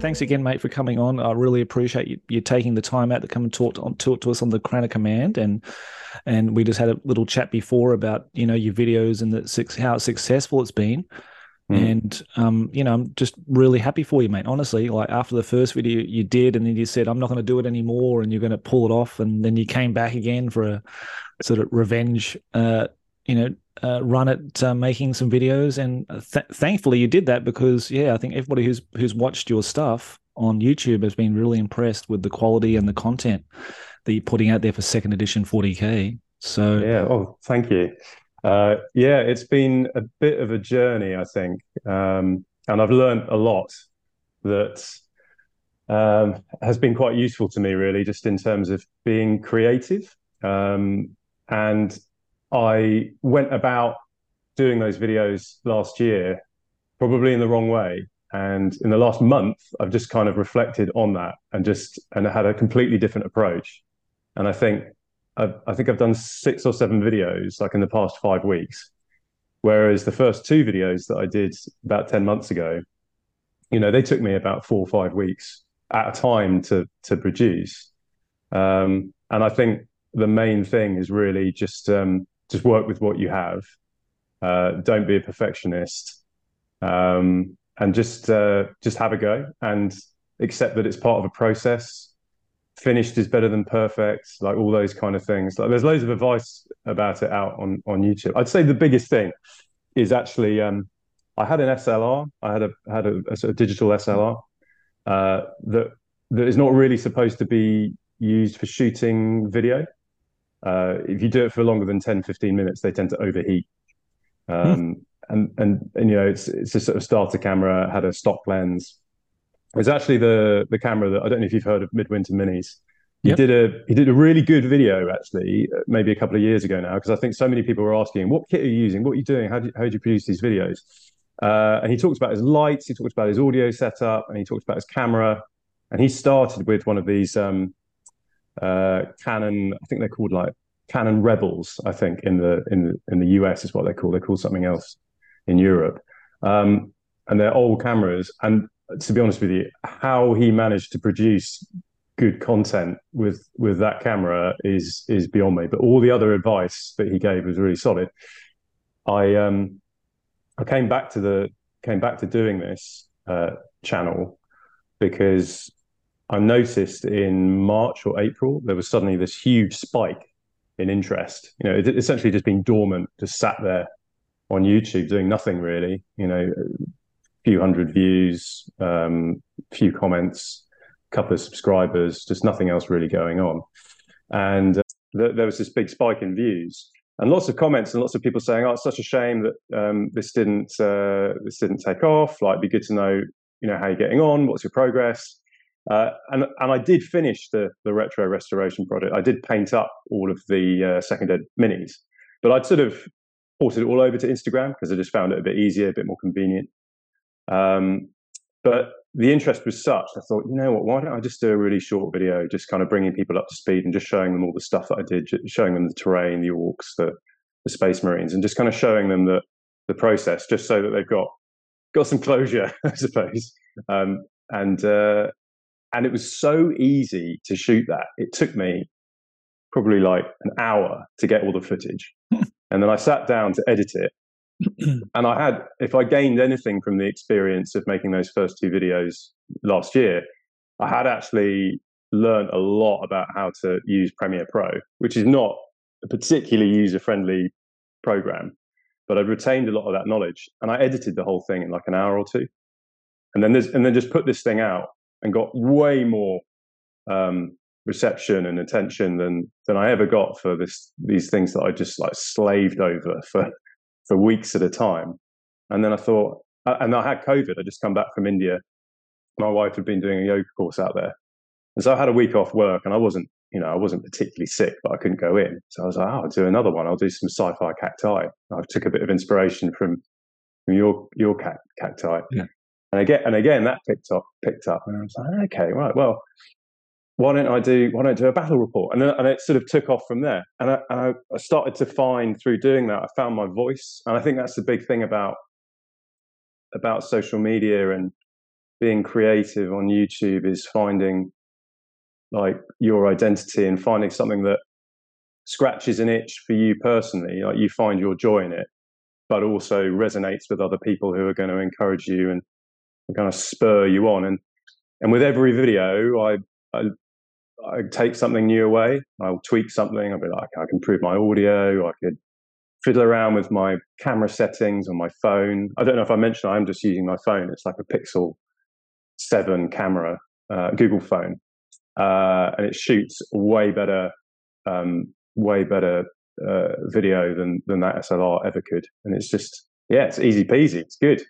Thanks again, mate, for coming on. I really appreciate you, you taking the time out to come and talk to, talk to us on the Crown of Command, and and we just had a little chat before about you know your videos and the how successful it's been. Mm. And um, you know, I'm just really happy for you, mate. Honestly, like after the first video you did, and then you said, "I'm not going to do it anymore," and you're going to pull it off, and then you came back again for a sort of revenge, uh, you know, uh, run at uh, making some videos. And th- thankfully, you did that because, yeah, I think everybody who's who's watched your stuff on YouTube has been really impressed with the quality and the content that you're putting out there for second edition 40k. So yeah, oh, thank you. Uh, yeah, it's been a bit of a journey, I think, um, and I've learned a lot that um, has been quite useful to me, really, just in terms of being creative. Um, and I went about doing those videos last year, probably in the wrong way. And in the last month, I've just kind of reflected on that and just and had a completely different approach. And I think I've, I think I've done six or seven videos like in the past five weeks. Whereas the first two videos that I did about 10 months ago, you know, they took me about four or five weeks at a time to to produce. Um, and I think the main thing is really just um, just work with what you have. Uh, don't be a perfectionist, um, and just uh, just have a go and accept that it's part of a process finished is better than perfect, like all those kind of things. Like there's loads of advice about it out on on YouTube. I'd say the biggest thing is actually um, I had an SLR. I had a had a, a sort of digital SLR uh, that that is not really supposed to be used for shooting video. Uh, if you do it for longer than 10, 15 minutes, they tend to overheat. Um, hmm. and, and and you know it's it's a sort of starter camera, had a stock lens, it's actually the the camera that I don't know if you've heard of Midwinter Minis. He yep. did a he did a really good video actually, maybe a couple of years ago now, because I think so many people were asking, "What kit are you using? What are you doing? How do you, how do you produce these videos?" Uh, and he talks about his lights, he talks about his audio setup, and he talks about his camera. And he started with one of these um, uh, Canon, I think they're called like Canon Rebels. I think in the in the in the US is what they're called. They're called something else in Europe. Um, and they're old cameras. And to be honest with you, how he managed to produce good content with with that camera is is beyond me. But all the other advice that he gave was really solid. I um I came back to the came back to doing this uh, channel because I noticed in March or April there was suddenly this huge spike in interest. You know, it essentially just been dormant, just sat there on YouTube doing nothing really. You know, few hundred views, um, few comments, a couple of subscribers, just nothing else really going on. And uh, th- there was this big spike in views and lots of comments and lots of people saying, "Oh, it's such a shame that um, this didn't uh, this didn't take off. Like, it'd be good to know, you know, how you're getting on. What's your progress?" Uh, and and I did finish the the retro restoration project. I did paint up all of the uh, second ed minis, but I'd sort of ported it all over to Instagram because I just found it a bit easier, a bit more convenient. Um, but the interest was such, I thought, you know what, why don't I just do a really short video, just kind of bringing people up to speed and just showing them all the stuff that I did, showing them the terrain, the orcs, the, the space marines, and just kind of showing them the, the process, just so that they've got got some closure, I suppose. Um, and uh, and it was so easy to shoot that. It took me probably like an hour to get all the footage, and then I sat down to edit it, and I had, if I gained anything from the experience of making those first two videos last year, I had actually learned a lot about how to use Premiere Pro, which is not a particularly user friendly program, but I retained a lot of that knowledge and I edited the whole thing in like an hour or two. And then there's, and then just put this thing out and got way more um, reception and attention than than I ever got for this these things that I just like slaved over for for weeks at a time. And then I thought, and I had COVID. I just come back from India. My wife had been doing a yoga course out there, and so I had a week off work, and I wasn't, you know, I wasn't particularly sick, but I couldn't go in. So I was like, oh, I'll do another one. I'll do some sci-fi cacti. I took a bit of inspiration from from your your cacti. Yeah. And again, and again, that picked up, picked up, and I was like, okay, right, well, why don't I do why don't I do a battle report? And, and it sort of took off from there. And I, and I started to find through doing that, I found my voice. And I think that's the big thing about about social media and being creative on YouTube is finding like your identity and finding something that scratches an itch for you personally. Like you find your joy in it, but also resonates with other people who are going to encourage you and kind of spur you on. And and with every video, I I, I take something new away. I'll tweak something. I'll be like, I can improve my audio. I could fiddle around with my camera settings on my phone. I don't know if I mentioned I'm just using my phone. It's like a Pixel Seven camera, uh, Google phone, uh, and it shoots way better, um, way better uh, video than than that SLR ever could. And it's just yeah, it's easy peasy. It's good.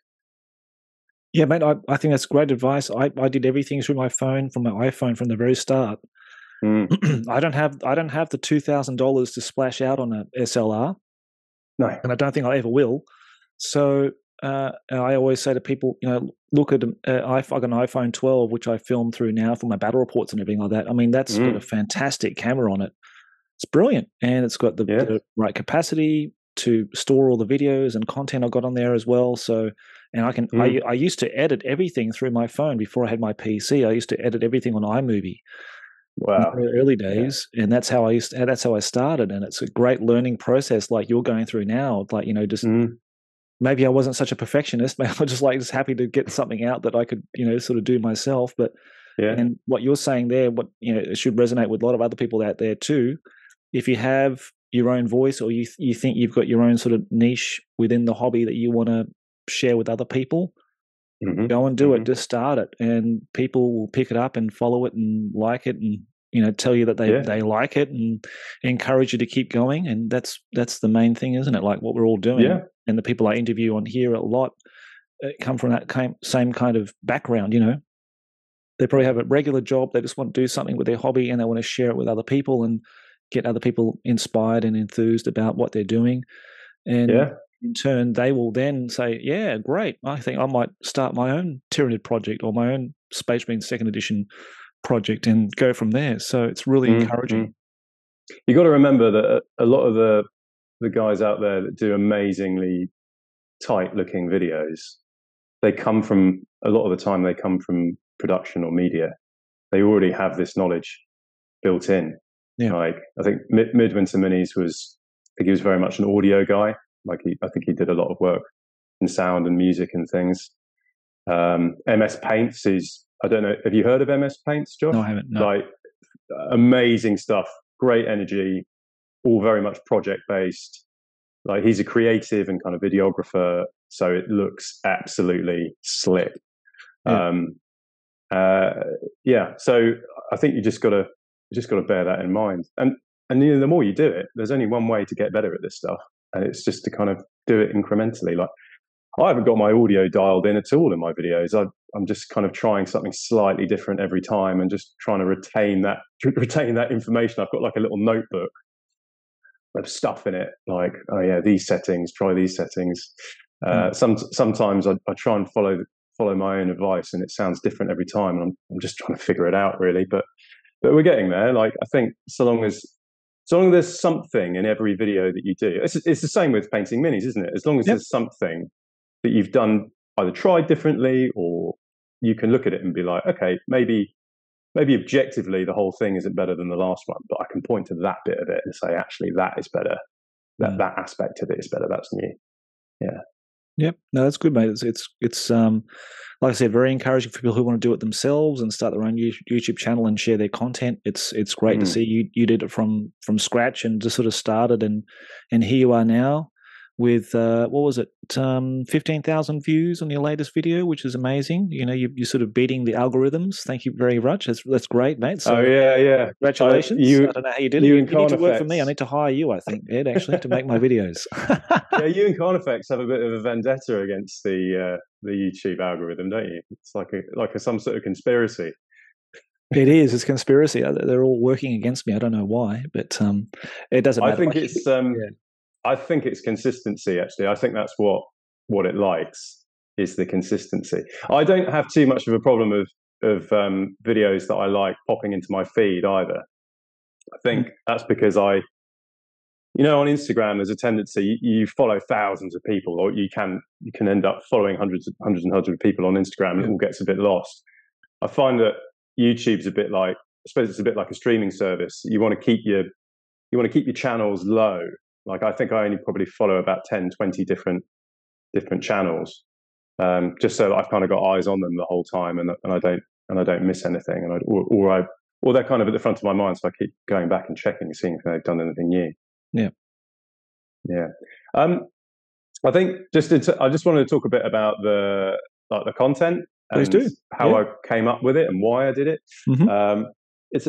Yeah, mate, I, I think that's great advice. I, I did everything through my phone from my iPhone from the very start. Mm. I don't have I don't have the two thousand dollars to splash out on a SLR. No, and I don't think I ever will. So uh, I always say to people, you know, look at uh, I've got an iPhone 12, which I film through now for my battle reports and everything like that. I mean, that's mm. got a fantastic camera on it. It's brilliant, and it's got the, yeah. the, right capacity to store all the videos and content I got on there as well. So, and I can mm. I, I used to edit everything through my phone before I had my PC. I used to edit everything on iMovie. Wow. early days, yeah. and that's how I used. To, that's how I started, and it's a great learning process, like you're going through now. Like you know, just mm maybe I wasn't such a perfectionist. Maybe I was just like just happy to get something out that I could, you know, sort of do myself. But yeah. and what you're saying there, what you know, it should resonate with a lot of other people out there too. If you have your own voice, or you you think you've got your own sort of niche within the hobby that you want to share with other people, mm-hmm. go and do mm-hmm. it. Just start it, and people will pick it up and follow it and like it, and you know tell you that they yeah. they like it and encourage you to keep going. And that's that's the main thing, isn't it? Like what we're all doing. Yeah and the people I interview on here a lot uh, come from that same kind of background. You know, they probably have a regular job. They just want to do something with their hobby and they want to share it with other people and get other people inspired and enthused about what they're doing. And yeah. In turn, they will then say, "Yeah, great. I think I might start my own Tyranid project or my own Space Marine Second Edition project and go from there." So it's really mm-hmm. encouraging. You got to remember that a lot of the the guys out there that do amazingly tight looking videos, they come from a lot of the time they come from production or media. They already have this knowledge built in. Yeah. Like I think Mid- Midwinter Minis was, I think he was very much an audio guy. Like he, I think he did a lot of work in sound and music and things. Um, MS Paints is, I don't know, have you heard of MS Paints, Josh? No, I haven't. No. Like amazing stuff, great energy, all very much project based. Like he's a creative and kind of videographer, so it looks absolutely slick. Yeah. Um, uh, yeah, so I think you just got to you just got to bear that in mind. And and you know, the more you do it, there's only one way to get better at this stuff, and it's just to kind of do it incrementally. Like I haven't got my audio dialed in at all in my videos. I, am just kind of trying something slightly different every time, and just trying to retain that retain that information. I've got like a little notebook of stuff in it, like oh yeah, these settings, try these settings. Uh, mm. Some sometimes I, I, try and follow follow my own advice, and it sounds different every time, and I'm I'm just trying to figure it out really. But but we're getting there. Like I think so long as so long as there's something in every video that you do, it's it's the same with painting minis, isn't it? As long as yep. there's something that you've done either tried differently or you can look at it and be like, okay, maybe maybe objectively the whole thing isn't better than the last one, but I can point to that bit of it and say, actually, that is better. That mm. that aspect of it is better. That's new. Yeah. Yep. No, that's good, mate. It's it's it's um like I said, very encouraging for people who want to do it themselves and start their own YouTube channel and share their content. It's it's great mm. to see you you did it from from scratch and just sort of started and and here you are now with uh, what was it, um, fifteen thousand views on your latest video, which is amazing. You know, you, are sort of beating the algorithms. Thank you very much. That's that's great, mate. So, oh yeah, yeah. Congratulations. Uh, you, I don't know how you did it. You, you need to work for me. I need to hire you. I think Ed actually to make my videos. yeah, you and Carnifex have a bit of a vendetta against the uh, the YouTube algorithm, don't you? It's like a like a, some sort of conspiracy. It is. It's conspiracy. They're all working against me. I don't know why, but um, it doesn't. Matter. I think like, it's. Um, yeah I think it's consistency. Actually, I think that's what what it likes is the consistency. I don't have too much of a problem of of um, videos that I like popping into my feed either. I think mm. that's because I you know, on Instagram, there's a tendency you, you, follow thousands of people, or you can you can end up following hundreds, hundreds and hundreds of people on Instagram, and it all gets a bit lost. I find that YouTube's a bit like, I suppose it's a bit like a streaming service. You want to keep your you want to keep your channels low. Like I think I only probably follow about 10, 20 different different channels, um, just so I've kind of got eyes on them the whole time, and and I don't and I don't miss anything, and I, or, or I or they're kind of at the front of my mind, so I keep going back and checking, seeing if they've done anything new. Yeah. Yeah. Um, I think just to, I just wanted to talk a bit about the like the content Please do. how yeah. I came up with it and why I did it. Mm-hmm. Um, it's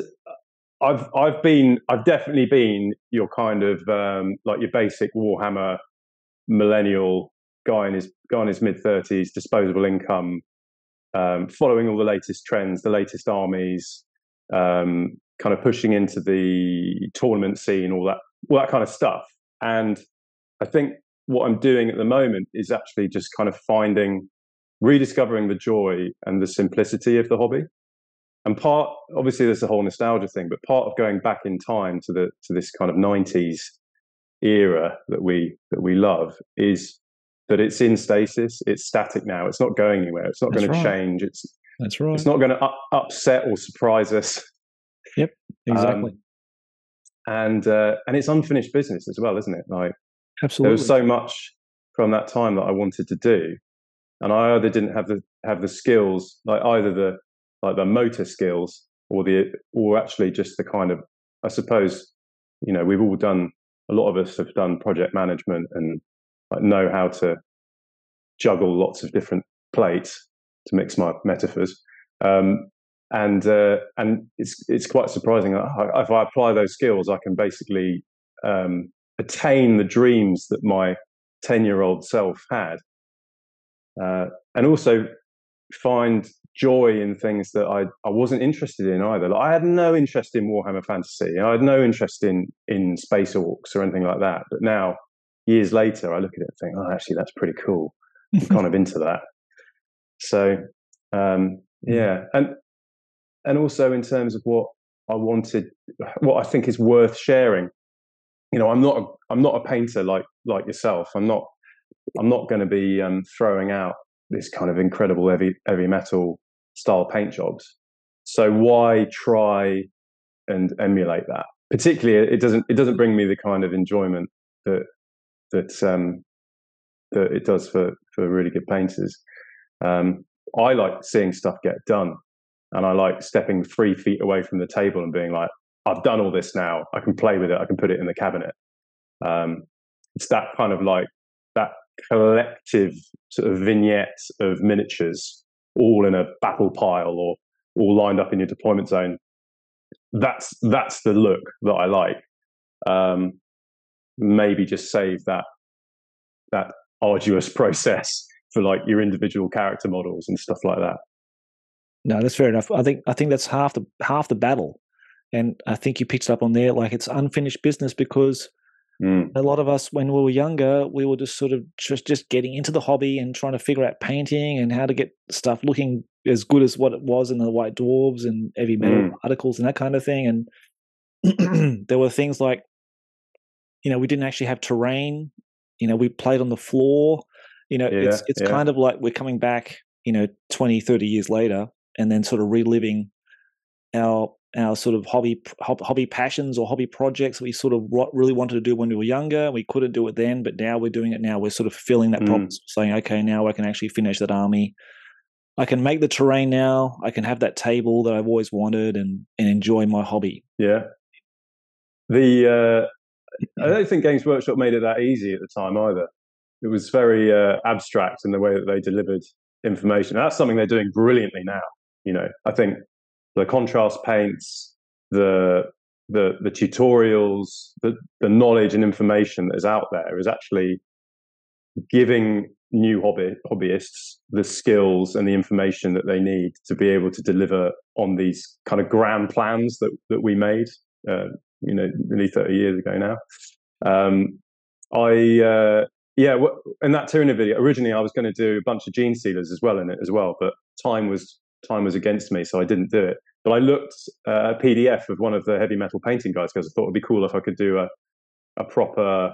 I've I've been I've definitely been your kind of um, like your basic Warhammer millennial guy in his guy in his mid thirties, disposable income, um, following all the latest trends, the latest armies, um, kind of pushing into the tournament scene, all that all that kind of stuff. And I think what I'm doing at the moment is actually just kind of finding, rediscovering the joy and the simplicity of the hobby. And part, obviously, there's a whole nostalgia thing, but part of going back in time to the to this kind of '90s era that we that we love is that it's in stasis. It's static now. It's not going anywhere. It's not going right. to change. It's that's right. It's not going to up, upset or surprise us. Yep, exactly. Um, and uh, and it's unfinished business as well, isn't it? Like absolutely, there was so much from that time that I wanted to do, and I either didn't have the have the skills, like either the like the motor skills, or the or actually just the kind of I suppose you know we've all done a lot of us have done project management and like, know how to juggle lots of different plates to mix my metaphors. Um, and uh, and it's it's quite surprising. If I apply those skills, I can basically um, attain the dreams that my ten year old self had, uh, and also find joy in things that I, I wasn't interested in either. Like I had no interest in Warhammer Fantasy. I had no interest in in Space Orcs or anything like that. But now, years later, I look at it and think, oh, actually, that's pretty cool. I'm kind of into that. So um, yeah, and and also in terms of what I wanted, what I think is worth sharing. You know, I'm not a, I'm not a painter like like yourself. I'm not I'm not going to be um, throwing out this kind of incredible heavy heavy metal style paint jobs. So why try and emulate that? Particularly, it doesn't it doesn't bring me the kind of enjoyment that that um, that it does for for really good painters. Um, I like seeing stuff get done. And I like stepping three feet away from the table and being like, I've done all this now. I can play with it. I can put it in the cabinet. Um, it's that kind of like that collective sort of vignette of miniatures all in a battle pile or all lined up in your deployment zone. That's that's the look that I like. Um, maybe just save that that arduous process for like your individual character models and stuff like that. No, that's fair enough. I think I think that's half the half the battle, and I think you picked up on there. Like it's unfinished business because mm. a lot of us, when we were younger, we were just sort of just just getting into the hobby and trying to figure out painting and how to get stuff looking as good as what it was in the White Dwarves and heavy metal mm. articles and that kind of thing. And there were things like, you know, we didn't actually have terrain. You know, we played on the floor you know yeah, it's it's yeah. kind of like we're coming back you know 20 30 years later and then sort of reliving our our sort of hobby hobby passions or hobby projects we sort of really wanted to do when we were younger. We couldn't do it then but now we're doing it now. We're sort of filling that mm. problem saying okay now i can actually finish that army. I can make the terrain now. I can have that table that i've always wanted and and enjoy my hobby. Yeah. The uh i don't think games workshop made it that easy at the time either. It was very uh, abstract in the way that they delivered information. that's something they're doing brilliantly now. You know, I think the contrast paints, the the the tutorials, the the knowledge and information that is out there is actually giving new hobby hobbyists the skills and the information that they need to be able to deliver on these kind of grand plans that that we made. Uh, you know, nearly thirty years ago now. Um, I uh, yeah, in that Tyranid video, originally I was going to do a bunch of Genestealers as well in it as well, but time was time was against me, so I didn't do it. But I looked uh, a PDF of one of the heavy metal painting guys because I thought it'd be cool if I could do a a proper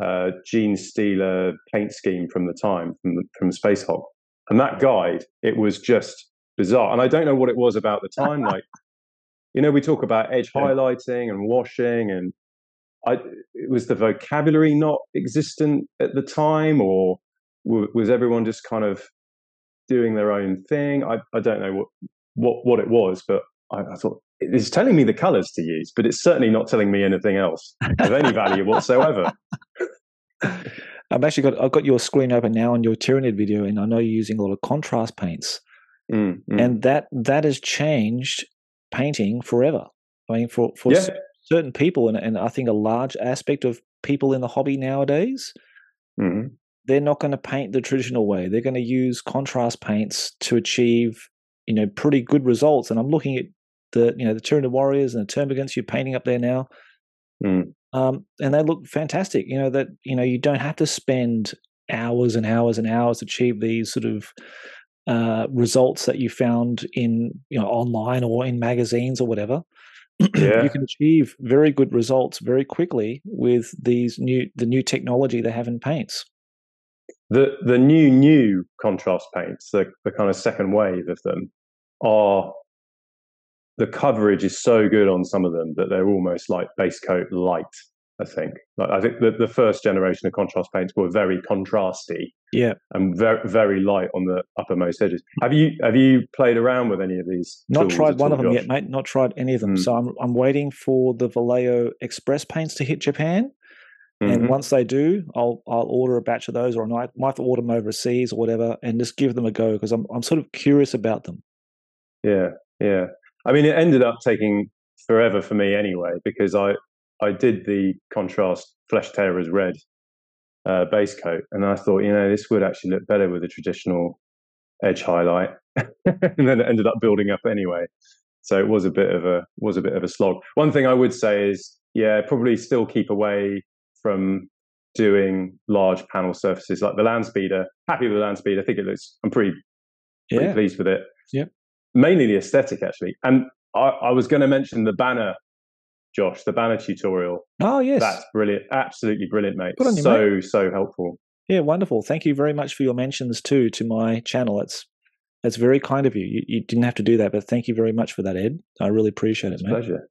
uh, Genestealer paint scheme from the time from the, from Space Hulk, and that guide it was just bizarre. And I don't know what it was about the time. like, you know, we talk about edge highlighting and washing, and I it was the vocabulary not existent at the time, or w- was everyone just kind of doing their own thing? I I don't know what what what it was, but I, I thought it's telling me the colors to use, but it's certainly not telling me anything else of any value whatsoever. I've actually got I've got your screen open now on your Tyranid video, and I know you're using a lot of contrast paints, Mm, mm. and that that has changed painting forever. I mean, for for Yeah. cer- certain people, and and I think a large aspect of people in the hobby nowadays, Mhm. They're not going to paint the traditional way. They're going to use contrast paints to achieve, you know, pretty good results. And I'm looking at the, you know, the Tyranid Warriors and the Termagants you're painting up there now. Mm. Um, and they look fantastic. You know, that, you know, you don't have to spend hours and hours and hours to achieve these sort of uh, results that you found in, you know, online or in magazines or whatever. Yeah. you can achieve very good results very quickly with these new the new technology they have in paints. The the new new contrast paints, the the kind of second wave of them, are the coverage is so good on some of them that they're almost like base coat light. I think. Like I think the, the first generation of contrast paints were very contrasty Yeah, and very very light on the uppermost edges. Have you have you played around with any of these? not tried one all, of them Josh? yet, mate. Not tried any of them. Mm. So I'm I'm waiting for the Vallejo Express paints to hit Japan, and Mhm. once they do, I'll I'll order a batch of those, or I might might order them overseas or whatever, and just give them a go because I'm I'm sort of curious about them. Yeah, yeah. I mean, it ended up taking forever for me anyway because I I did the contrast Flesh Tearers Red uh, base coat, and I thought, you know, this would actually look better with a traditional edge highlight, and then it ended up building up anyway. So it was a bit of a was a bit of a slog. One thing I would say is, yeah, probably still keep away from doing large panel surfaces like the land speeder. Happy with the land speed. I think it looks. I'm pretty pretty Yeah, pleased with it. Yep. Mainly the aesthetic, actually. And I, I was going to mention the banner, Josh, the banner tutorial. oh yes, That's brilliant. Absolutely brilliant, mate. On you, so, so helpful. yeah, wonderful. Thank you very much for your mentions too to my channel. It's that's very kind of you. You, you didn't have to do that, but thank you very much for that, Ed. I really appreciate it, It's a mate. pleasure.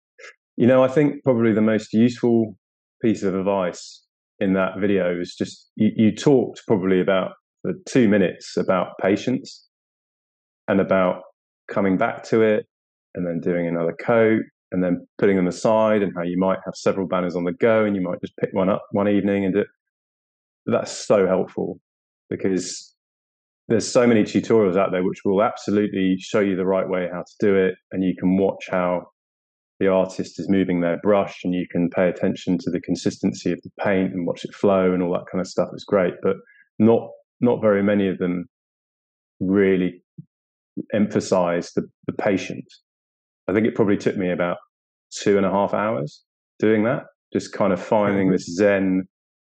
You know, I think probably the most useful piece of advice in that video is just you, you talked probably about for two minutes about patience and about coming back to it and then doing another coat and then putting them aside and how you might have several banners on the go and you might just pick one up one evening and do it. That's so helpful because there's so many tutorials out there which will absolutely show you the right way how to do it and you can watch how the artist is moving their brush and you can pay attention to the consistency of the paint and watch it flow and all that kind of stuff is great but not not very many of them really emphasize the, the patience i think it probably took me about two and a half hours doing that just kind of finding this zen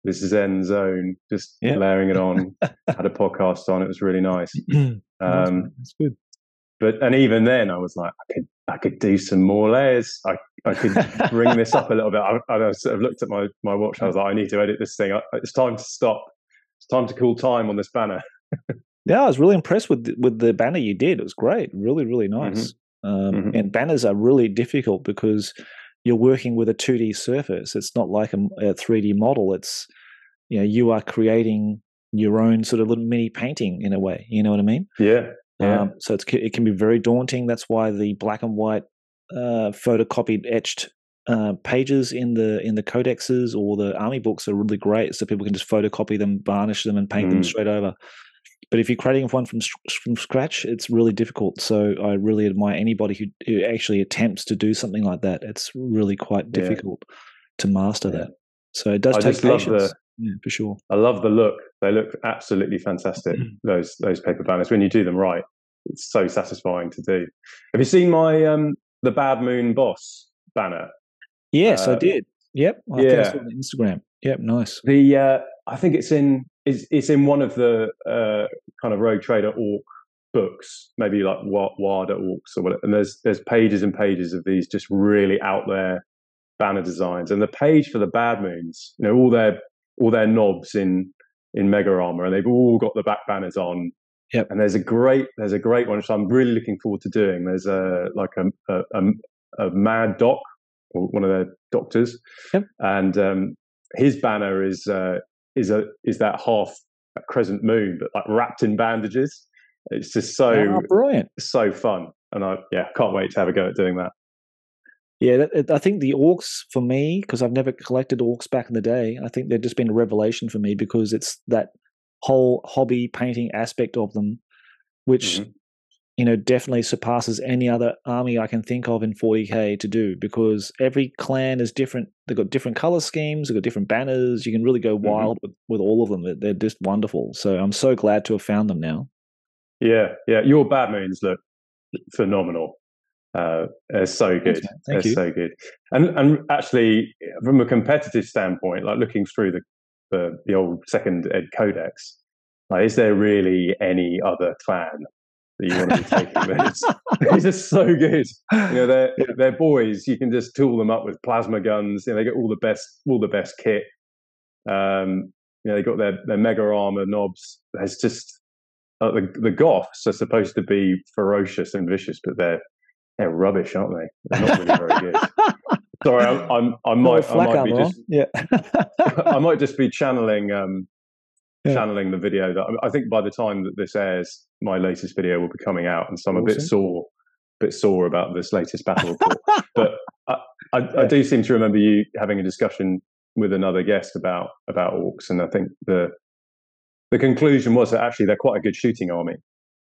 this zen zone just Yeah. layering it on had a podcast on it was really nice um, that's good. But and even then I was like I could I could do some more layers I I could bring this up a little bit I, I sort of looked at my my watch and I was like I need to edit this thing I, it's time to stop it's time to call time on this banner Yeah, I was really impressed with with the banner you did. It was great, really, really nice. Um, Mhm. And banners are really difficult because you're working with a 2D surface. It's not like a, a 3D model. It's you know you are creating your own sort of little mini painting in a way. You know what I mean? yeah yeah Um, so it's, it can be very daunting. That's why the black and white uh, photocopied etched uh, pages in the in the codexes or the army books are really great, so people can just photocopy them, varnish them, and paint them Mm. straight over. But if you're creating one from from scratch, it's really difficult. So I really admire anybody who, who actually attempts to do something like that. It's really quite Yeah. difficult to master Yeah. that. So it does I take patience. the- yeah, for sure. I love the look they look absolutely fantastic those those paper banners when you do them right it's so satisfying to do have you seen my um the bad moon boss banner Yes, I Uh, did. Yep, I think I yeah. saw it on Instagram. Yep, nice. The uh, I think it's in it's, it's in one of the uh, kind of Rogue Trader Orc books, maybe like Wa- Wada Orcs or whatever. And there's there's pages and pages of these just really out there banner designs, and the page for the Bad Moons. You know, all their all their knobs in in Mega Armor, and they've all got the back banners on. Yep. And there's a great there's a great one which I'm really looking forward to doing. There's a like a a, a, a mad doc, or one of their doctors, Yep. and um, his banner is uh, is a is that half crescent moon, but like wrapped in bandages. It's just so Oh, brilliant. so fun, and I yeah can't wait to have a go at doing that. Yeah, that, I think the orcs for me, because I've never collected orcs back in the day, I think they've just been a revelation for me because it's that whole hobby painting aspect of them, which Mhm. you know definitely surpasses any other army I can think of in 40k to do because every clan is different. They've got different color schemes, they've got different banners. You can really go Mhm. wild with, with all of them. They're- They're just wonderful. So I'm so glad to have found them now. Yeah, yeah. Your bad moons look phenomenal. Uh, they're so good. Thank they're you. so good. And and actually, from a competitive standpoint, like looking through the the, the old second ed codex, like is there really any other clan that you want to be taking? These these are so good. You know, they're they're boys. You can just tool them up with plasma guns. You know, they get all the best all the best kit. Um, you know, they got their their mega armor knobs. There's just uh, the the Goths are supposed to be ferocious and vicious, but they're they're rubbish, aren't they? They're not really very good. Sorry, I'm, I'm I might I might be just yeah. I might just be channeling um Yeah. channeling the video that I think by the time that this airs, my latest video will be coming out, and so I'm a bit Awesome. sore, bit sore about this latest battle report. but I, I, I do seem to remember you having a discussion with another guest about about orcs, and I think the the conclusion was that actually they're quite a good shooting army.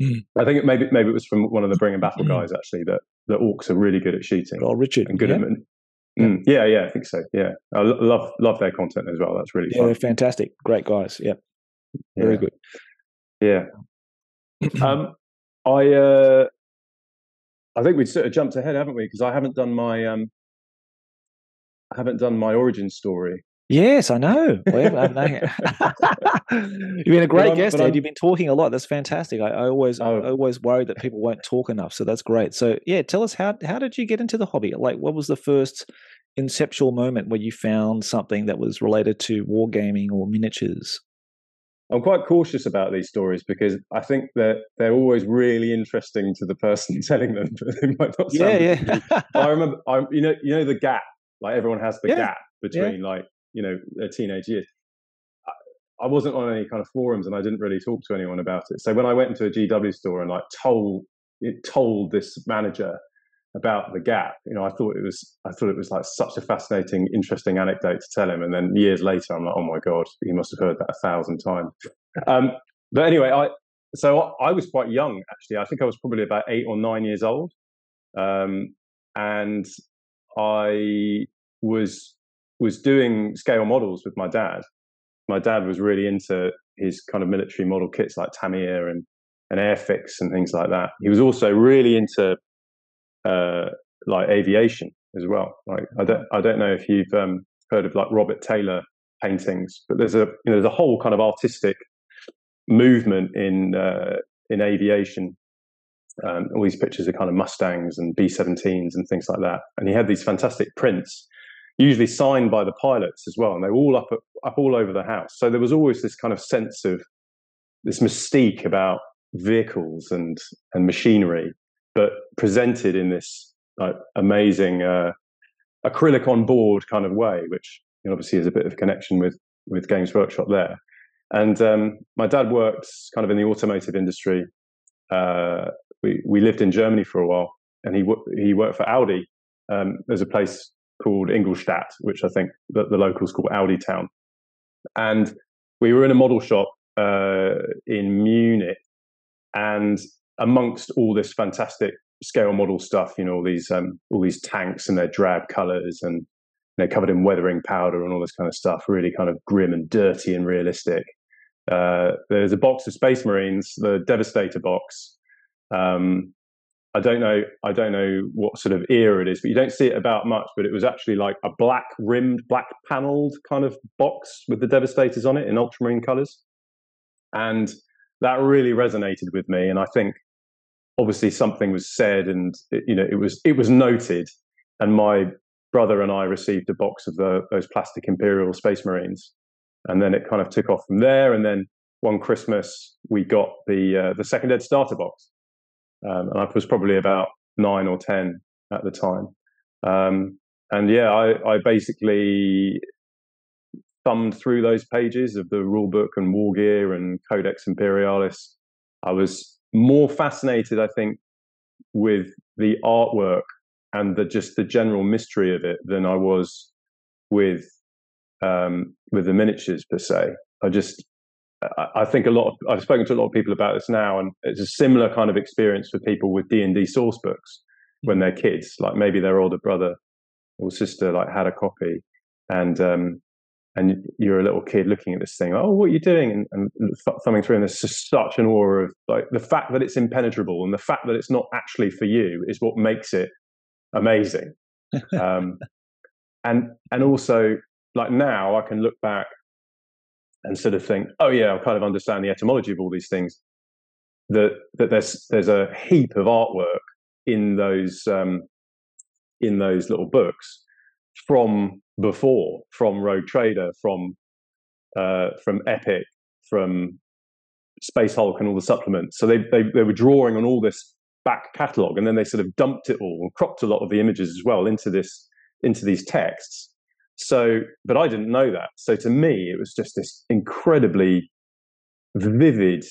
Mm. I think it, maybe maybe it was from one of the Bring and Battle Mm. guys actually that the orcs are really good at shooting oh, Richard. and good yeah. at Mm, yeah, yeah, I think so. Yeah, I love love their content as well. That's really Yeah, fun. they're fantastic. Great guys. Yeah, very good. Yeah. Um, I uh, I think we've sort of jumped ahead, haven't we? Because I haven't done my um, I haven't done my origin story. Yes, I know. Well, I. You've been a great guest, Ed. I'm- You've been talking a lot. That's fantastic. I, I always, Oh. I always worry that people won't talk enough. So that's great. So yeah, tell us how how did you get into the hobby? Like, what was the first inceptual moment where you found something that was related to wargaming or miniatures? I'm quite cautious about these stories because I think that they're always really interesting to the person telling them, but they might not. Yeah, yeah. I remember, I, you know, you know the gap. Like everyone has the Yeah, gap between like you know their teenage years. I, wasn't on any kind of forums, and I didn't really talk to anyone about it. So when I went into a GW store and like told it told this manager about the gap, you know, I thought it was I thought it was like such a fascinating, interesting anecdote to tell him. And then years later, I'm like, oh my god, he must have heard that a thousand times. Um, but anyway, I so I, I was quite young actually. I think I was probably about eight or nine years old, um, and I was was doing scale models with my dad. My dad was really into his kind of military model kits like Tamiya and and Airfix and things like that. He was also really into uh, like aviation as well. Like I don't I don't know if you've um, heard of like Robert Taylor paintings, but there's a you know there's a whole kind of artistic movement in uh, in aviation. Um, all these pictures are kind of Mustangs and B-17s and things like that. And he had these fantastic prints, usually signed by the pilots as well, and they were all up up all over the house. So there was always this kind of sense of this mystique about vehicles and and machinery, but presented in this like amazing uh, acrylic on board kind of way, which obviously is a bit of connection with with Games Workshop there. And um, my dad worked kind of in the automotive industry. Uh, we we lived in Germany for a while, and he he worked for Audi. Um, there's a place called Ingolstadt, which I think the, the locals call Audi Town. And we were in a model shop uh, in Munich, and amongst all this fantastic scale model stuff, you know, all these um, all these tanks and their drab colours and you know, covered in weathering powder and all this kind of stuff, really kind of grim and dirty and realistic. Uh, there's a box of Space Marines, the Devastator box. Um, I don't know. I don't know what sort of era it is, but you don't see it about much. But it was actually like a black rimmed, black panelled kind of box with the Devastators on it in ultramarine colours, and that really resonated with me. And I think obviously something was said, and it, you know, it was it was noted, and my brother and I received a box of the, those plastic Imperial Space Marines, and then it kind of took off from there. And then one Christmas we got the uh, the second ed starter box, um, and I was probably about nine or ten at the time. Um, and yeah, I, I basically thumbed through those pages of the rule book and war gear and Codex Imperialis. I was more fascinated, I think, with the artwork and the just the general mystery of it than I was with um, with the miniatures per se. I just I think a lot of I've spoken to a lot of people about this now, and it's a similar kind of experience for people with D and D source books when they're kids. Like maybe their older brother or sister like had a copy, and um, and you're a little kid looking at this thing. Oh, what are you doing? And, and thumbing through, and there's just such an aura of like the fact that it's impenetrable and the fact that it's not actually for you is what makes it amazing. um, and and also like now I can look back and sort of think, oh yeah, I kind of understand the etymology of all these things. That that there's there's a heap of artwork in those um, in those little books from before, from Rogue Trader, from uh, from Epic, from Space Hulk, and all the supplements. So they, they they were drawing on all this back catalogue, and then they sort of dumped it all and cropped a lot of the images as well into this into these texts. So, but I didn't know that. So to me, it was just this incredibly vivid,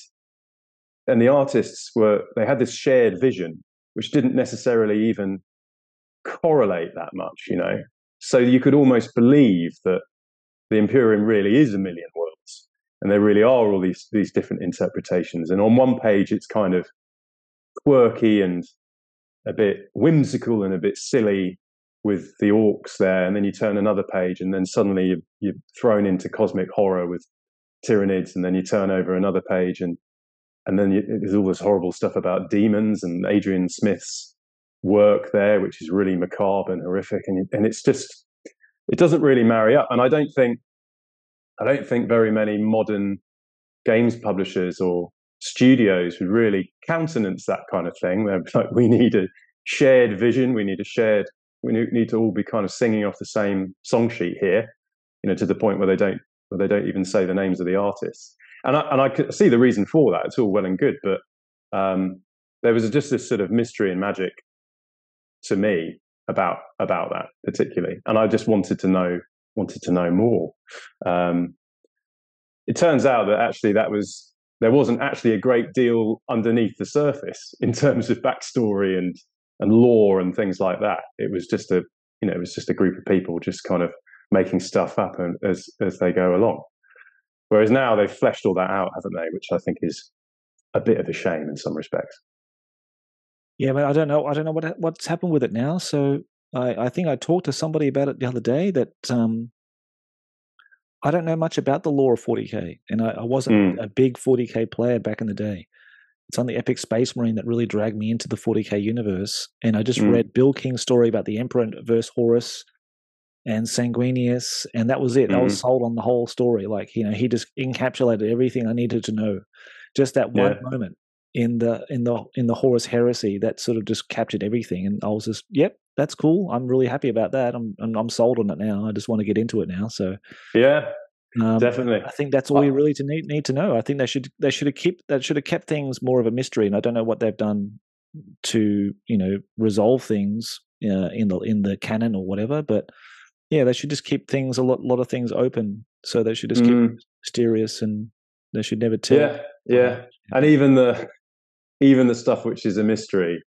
and the artists were they had this shared vision, which didn't necessarily even correlate that much, you know. So you could almost believe that the Imperium really is a million worlds, and there really are all these these different interpretations. And on one page, it's kind of quirky and a bit whimsical and a bit silly with the orcs there, and then you turn another page, and then suddenly you're, you're thrown into cosmic horror with Tyranids, and then you turn over another page, and and then you, there's all this horrible stuff about demons and Adrian Smith's work there, which is really macabre and horrific, and and it's just it doesn't really marry up. And I don't think I don't think very many modern games publishers or studios would really countenance that kind of thing. They're like, we need a shared vision, we need a shared, we need to all be kind of singing off the same song sheet here, you know, to the point where they don't where they don't even say the names of the artists. And I and I could see the reason for that. It's all well and good, but um, there was just this sort of mystery and magic to me about about that particularly, and I just wanted to know wanted to know more. Um, it turns out that actually that was there wasn't actually a great deal underneath the surface in terms of backstory and and lore and things like that. It was just a you know it was just a group of people just kind of making stuff up and, as as they go along. Whereas now they've fleshed all that out, haven't they? Which I think is a bit of a shame in some respects. Yeah, but I don't know. I don't know what what's happened with it now. So I, I think I talked to somebody about it the other day that um, I don't know much about the law of 40k, and I, I wasn't mm. a big 40k player back in the day. It's on the Epic Space Marine that really dragged me into the 40k universe, and I just mm. read Bill King's story about the Emperor versus Horus and Sanguinius, and that was it. Mm. I was hmm. sold on the whole story. Like you know, he just encapsulated everything I needed to know. Just that one yeah. moment in the in the in the Horus heresy that sort of just captured everything, and I was just, yep, that's cool. I'm really happy about that. I'm I'm, I'm sold on it now. I just want to get into it now. So yeah, um, definitely. I think that's all you really to need need to know. I think they should they should have kept that should have kept things more of a mystery, and I don't know what they've done to you know resolve things uh, in the in the canon or whatever, but yeah, they should just keep things a lot lot of things open. So they should just mm. keep mysterious and they should never tell. Yeah, yeah, and even the even the stuff which is a mystery,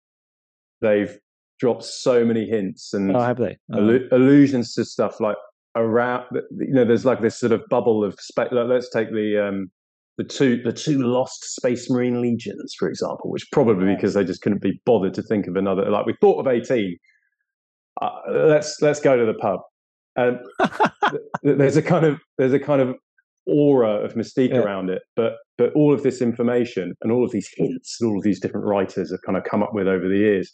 they've dropped so many hints and oh, have they? Oh. allusions to stuff like around. You know, there's like this sort of bubble of space. Like, let's take the um, the two the two lost Space Marine legions, for example, which probably because they just couldn't be bothered to think of another. Like we thought of eighteen. Uh, let's let's go to the pub. And there's a kind of there's a kind of aura of mystique yeah. around it. But but all of this information and all of these hints and all of these different writers have kind of come up with over the years.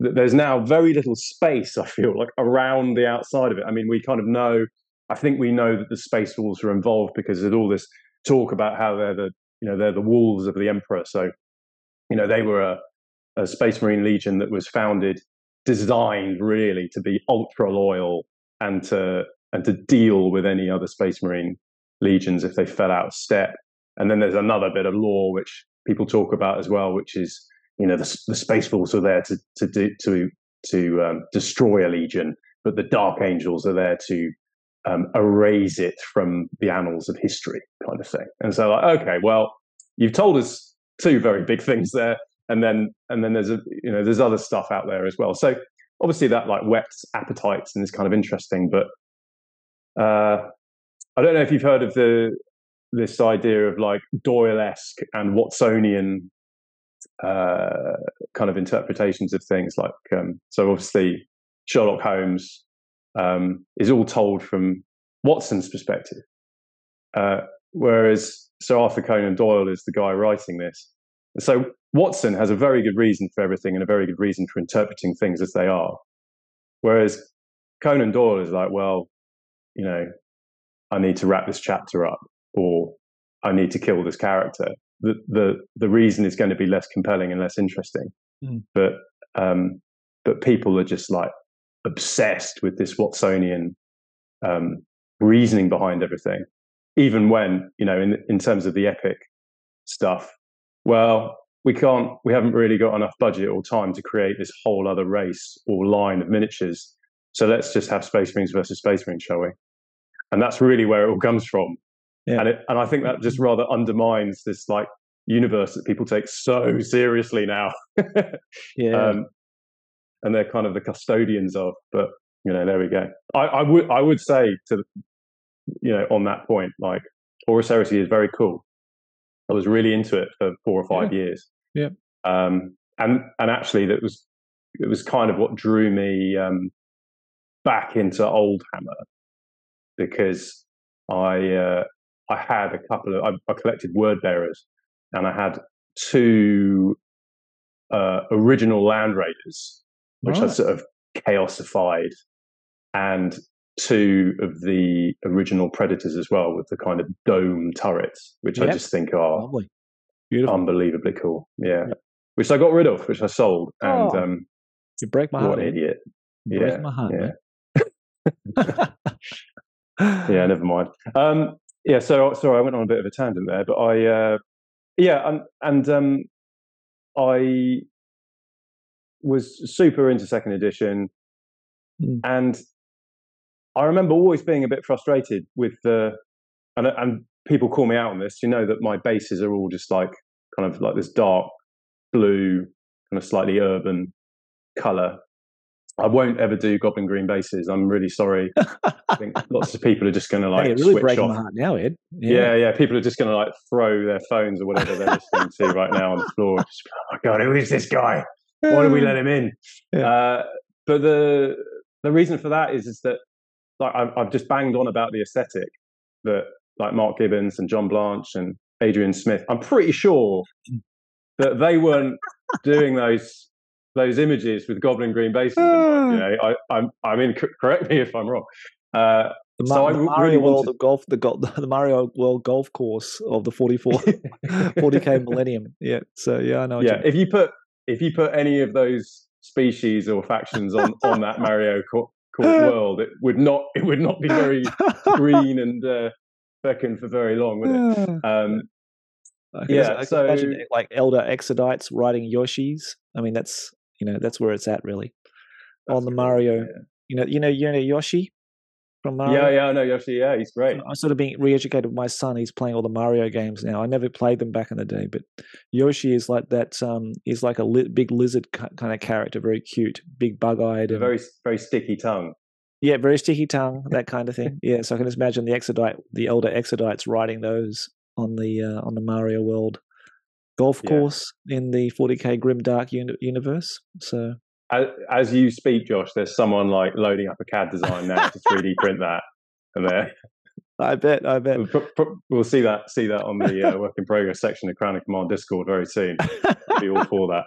There's now very little space, I feel like, around the outside of it. I mean, we kind of know, I think we know that the space wolves are involved because there's all this talk about how they're the, you know, they're the wolves of the emperor. So, you know, they were a, a space marine legion that was founded designed really to be ultra loyal and to and to deal with any other Space Marine legions if they fell out of step. And then there's another bit of lore which people talk about as well, which is you know the, the Space Force are there to to do, to to um, destroy a legion, but the Dark Angels are there to um, erase it from the annals of history, kind of thing. And so, like, okay, well, you've told us two very big things there, and then and then there's a you know there's other stuff out there as well. So obviously that like whets appetites and is kind of interesting, but uh, I don't know if you've heard of the this idea of like Doyle-esque and Watsonian uh, kind of interpretations of things. Like um, so, obviously Sherlock Holmes um, is all told from Watson's perspective, uh, whereas Sir Arthur Conan Doyle is the guy writing this. So Watson has a very good reason for everything and a very good reason for interpreting things as they are, whereas Conan Doyle is like, well, you know, I need to wrap this chapter up, or I need to kill this character. The the the reason is going to be less compelling and less interesting, mm. but um, but people are just like obsessed with this Watsonian um, reasoning behind everything, even when you know, in in terms of the epic stuff. Well, we can't. We haven't really got enough budget or time to create this whole other race or line of miniatures. So let's just have Space Marines versus Space Marines, shall we? And that's really where it all comes from. Yeah. And it, and I think that just rather undermines this like universe that people take so seriously now. yeah. Um, and they're kind of the custodians of. But you know, there we go. I, I would I would say to you know on that point, like Horus Heresy is very cool. I was really into it for four or five yeah. years. Yeah. Um, and and actually, that was it was kind of what drew me um, back into Old Hammer because I uh, I had a couple of I, I collected word bearers and I had two uh, original Land Raiders which right. I sort of chaosified, and two of the original Predators as well, with the kind of dome turrets, which yep. I just think are Lovely. Beautiful. unbelievably cool. Yeah, yep. which I got rid of, which I sold, and oh, um, you break my heart. What an idiot! You yeah, my heart, yeah. yeah, never mind. Um, yeah, so sorry, I went on a bit of a tangent there, but I, uh, yeah, and and um, I was super into second edition, mm. and I remember always being a bit frustrated with the and and people call me out on this. You know that my bases are all just like kind of like this dark blue, kind of slightly urban color. I won't ever do goblin green bases. I'm really sorry. I think lots of people are just going to like hey, really switch breaking off. my heart now, Ed. Yeah. yeah, yeah. People are just going to like throw their phones or whatever they're listening to right now on the floor. Just, oh my god, who is this guy? Why did we let him in? Yeah. Uh, but the the reason for that is is that like I've, I've just banged on about the aesthetic that like Mark Gibbons and John Blanche and Adrian Smith. I'm pretty sure that they weren't doing those those images with Goblin Green bases. you know, I, I'm I mean, correct me if I'm wrong. Uh, the, so the Mario really World wanted... golf, the, the Mario World golf course of the 44, 40k Millennium. Yeah. So yeah, I know. Yeah, if you put if you put any of those species or factions on on that Mario Kart world, it would not it would not be very green and uh, beckon for very long, would it? Um, yeah, I so imagine like Eldar exodites riding Yoshis. I mean, that's you know that's where it's at really. on the Mario, yeah. you know, you know, you know Yoshi from Mario. Yeah, yeah, I know Yoshi. Yeah, he's great. I'm sort of being re-educated with my son. He's playing all the Mario games now. I never played them back in the day, but Yoshi is like that. Um, he's like a li- big lizard kind of character, very cute, big bug-eyed, and, very very sticky tongue. Yeah, very sticky tongue, that kind of thing. yeah, so I can just imagine the exodite, the Eldar exodites riding those on the uh, on the Mario World golf course yeah. in the 40k Grim Dark uni- universe. So as, as, you speak, Josh, there's someone like loading up a CAD design now to 3D print that, and there. I bet, I bet. We'll, we'll see that see that on the uh, work in progress section of Crown of Command Discord very soon. be all for that.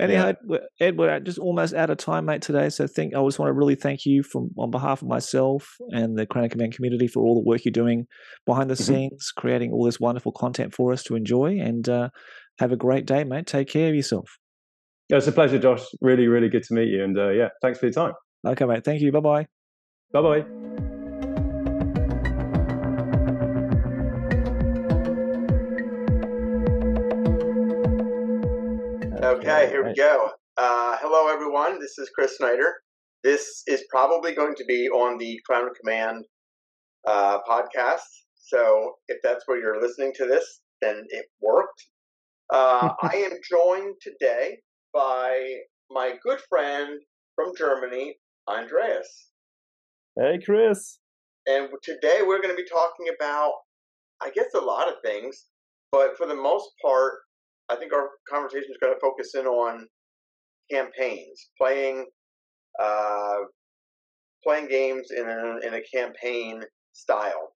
Anyhow, yeah. Ed, we're just almost out of time, mate, today. So I think I just want to really thank you from on behalf of myself and the and Command community for all the work you're doing behind the mm-hmm. scenes, creating all this wonderful content for us to enjoy. And uh, have a great day, mate. Take care of yourself. Yeah, it's a pleasure, Josh. Really, really good to meet you. And uh, yeah, thanks for your time. Okay, mate. Thank you. Bye bye. Bye bye. Okay, here we go. Uh, hello, everyone. This is Chris Snyder. This is probably going to be on the Crown of Command uh, podcast. So if that's where you're listening to this, then it worked. Uh, I am joined today by my good friend from Germany, Andreas. Hey, Chris. And today we're going to be talking about, I guess, a lot of things, but for the most part, I think our conversation is going to focus in on campaigns, playing, uh, playing games in a, in a campaign style.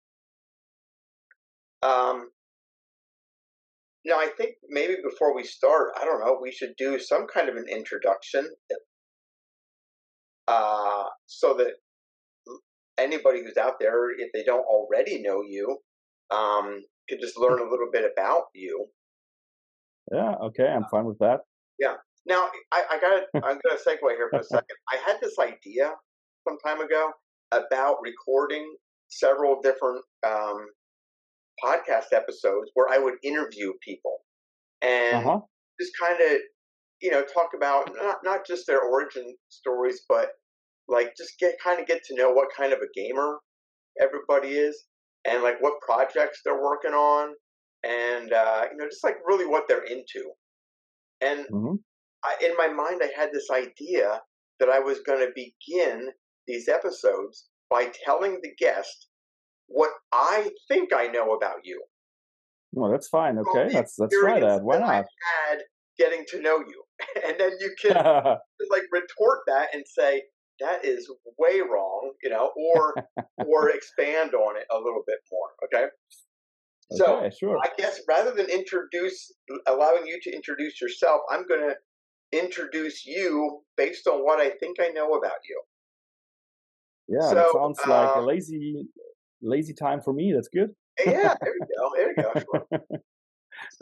Um, now, I think maybe before we start, I don't know, we should do some kind of an introduction uh, so that anybody who's out there, if they don't already know you, um, could just learn a little bit about you. Yeah, okay, I'm fine with that. Yeah. Now, I, I got I'm going to segue here for a second. I had this idea some time ago about recording several different um, podcast episodes where I would interview people and uh-huh. just kind of, you know, talk about not not just their origin stories, but like just get kind of get to know what kind of a gamer everybody is and like what projects they're working on and uh, you know just like really what they're into and mm-hmm. I, in my mind i had this idea that i was going to begin these episodes by telling the guest what I think I know about you. Well, that's fine. Okay, so let's let's try that. Why not? Had getting to know you, and then you can like retort that and say that is way wrong, you know, or or expand on it a little bit more. Okay. So okay, sure. I guess rather than introduce, allowing you to introduce yourself, I'm going to introduce you based on what I think I know about you. Yeah, so, that sounds like a um, lazy lazy time for me. That's good. yeah, there you go. There you go. Sure.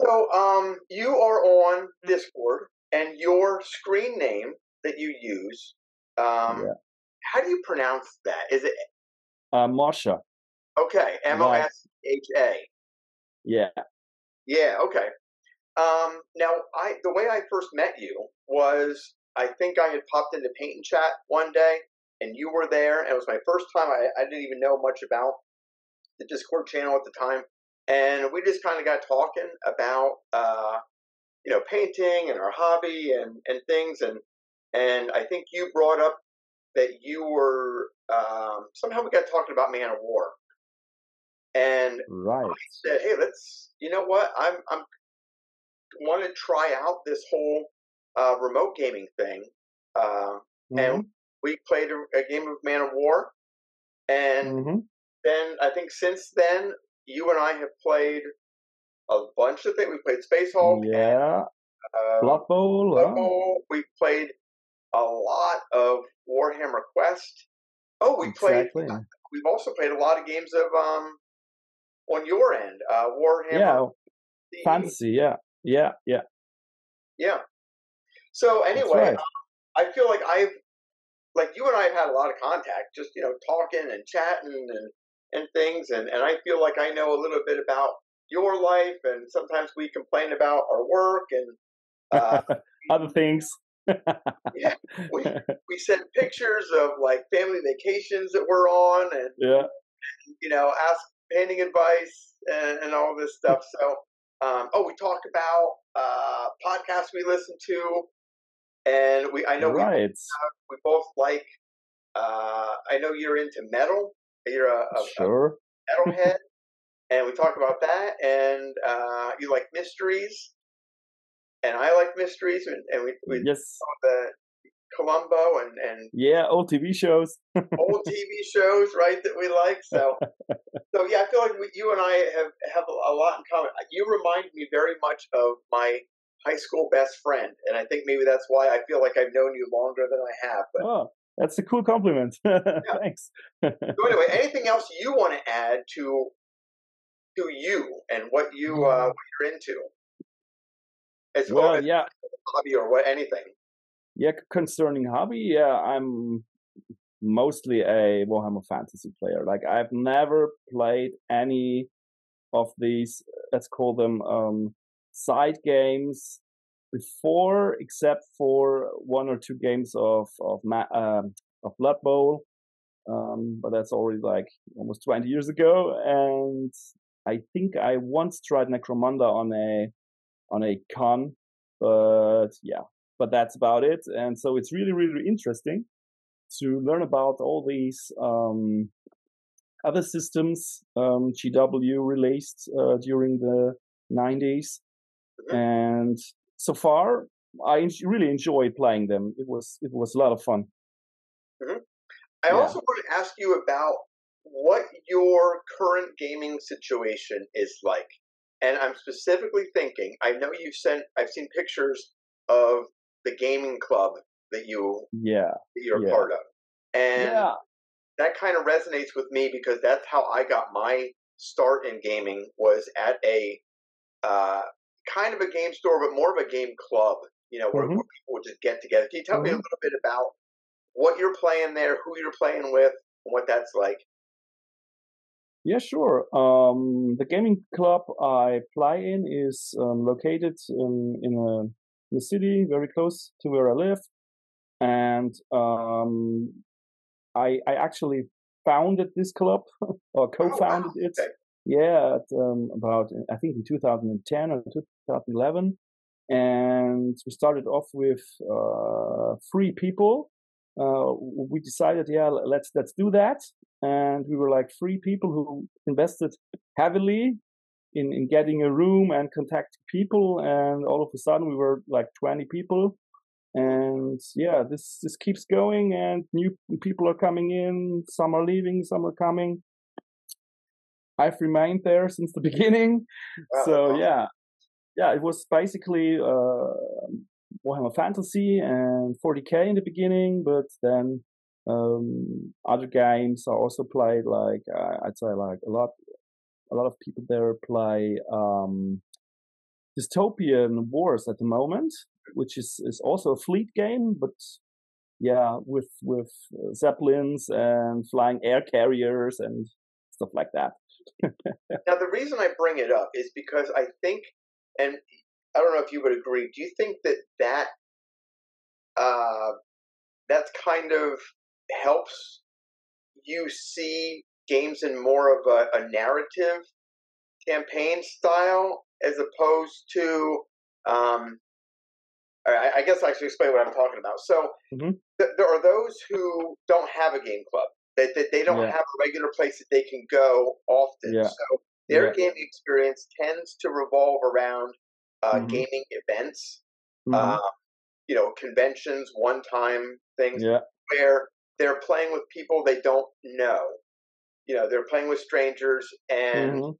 so, um, you are on Discord, and your screen name that you use, um, yeah. how do you pronounce that? Is it uh, Mosha? Okay, M O S H A. Yeah. Yeah. Okay. Um, now, I the way I first met you was I think I had popped into Paint and Chat one day, and you were there, and it was my first time. I, I didn't even know much about the Discord channel at the time, and we just kind of got talking about uh, you know painting and our hobby and and things, and and I think you brought up that you were um, somehow we got talking about Man O' War, and right. I said, hey, let's you know what I'm I'm want to try out this whole uh, remote gaming thing, uh, mm-hmm. and we played a, a, game of Man O' War, and mm-hmm then I think since then you and I have played a bunch of things. We played Space Hulk. Yeah. uh, Blood Bowl. Blood Bowl. We played a lot of Warhammer Quest. Oh, we exactly. played. We've also played a lot of games of um on your end, uh, Warhammer. Yeah. Fantasy. Yeah. Yeah. Yeah. Yeah. So anyway, right. um, I feel like I've like you and I have had a lot of contact, just you know, talking and chatting and and things. And, and I feel like I know a little bit about your life. And sometimes we complain about our work and uh, other things. yeah, we, we send pictures of like family vacations that we're on and, yeah. you know, ask painting advice and, and all this stuff. So, um, oh, we talk about uh, podcasts we listen to, and we I know right. we, uh, we both like. Uh, I know you're into metal, you're a, a, sure. a metalhead, and we talk about that. And uh, you like mysteries, and I like mysteries, and, and we we yes. the Columbo and and yeah, old TV shows, old TV shows, right? That we like. So, so yeah, I feel like we, you and I have have a lot in common. You remind me very much of my high school best friend, and I think maybe that's why I feel like I've known you longer than I have. But oh, that's a cool compliment. Thanks. so anyway, anything else you want to add to to you and what you uh, mm. what you're into? As well, as yeah, hobby or what anything. Yeah, concerning hobby, yeah, I'm mostly a Warhammer Fantasy player. Like I've never played any of these, let's call them um, side games before, except for one or two games of of um, of Blood Bowl. Um, but that's already like almost 20 years ago. And I think I once tried Necromunda on a on a con, but yeah, but that's about it. And so it's really really interesting to learn about all these um, other systems um, GW released uh, during the 90s. Mm-hmm. And so far, I really enjoy playing them. It was it was a lot of fun. Mm-hmm. I yeah. also want to ask you about what your current gaming situation is like. And I'm specifically thinking, I know you've sent I've seen pictures of the gaming club that you yeah that you're yeah. part of. And yeah. that kind of resonates with me because that's how I got my start in gaming was at a uh, kind of a game store, but more of a game club, you know, where, mm-hmm. where people would just get together. Can you tell mm-hmm. me a mm-hmm. little bit about what you're playing there, who you're playing with, and what that's like? Yeah, sure. Um, the gaming club I play in is um, located in, in, a city very close to where I live. And um, I, I actually founded this club or co-founded oh, wow. it. Okay. Yeah, at, um, about I think in 2010 or 2011, and we started off with uh, three people. Uh, we decided, yeah, let's let's do that, and we were like three people who invested heavily in in getting a room and contacting people, and all of a sudden we were like 20 people. And yeah this this keeps going and new people are coming in some are leaving some are coming. I've remained there since the beginning. So yeah. Yeah it was basically uh warhammer fantasy and 40k in the beginning but then um other games are also played like uh, i'd say like a lot a lot of people there play um dystopian wars at the moment which is is also a fleet game, but yeah, with with uh, zeppelins and flying air carriers and stuff like that. now, the reason I bring it up is because I think, and I don't know if you would agree. Do you think that that uh, that's kind of helps you see games in more of a, a narrative campaign style as opposed to um, I, I guess I should explain what I'm talking about. So mm-hmm. th- there are those who don't have a game club. That they, they, don't yeah. have a regular place that they can go often. Yeah. So their yeah. gaming experience tends to revolve around uh, mm-hmm. gaming events, mm-hmm. uh, you know, conventions, one-time things, where they're playing with people they don't know. You know, they're playing with strangers, and mm-hmm.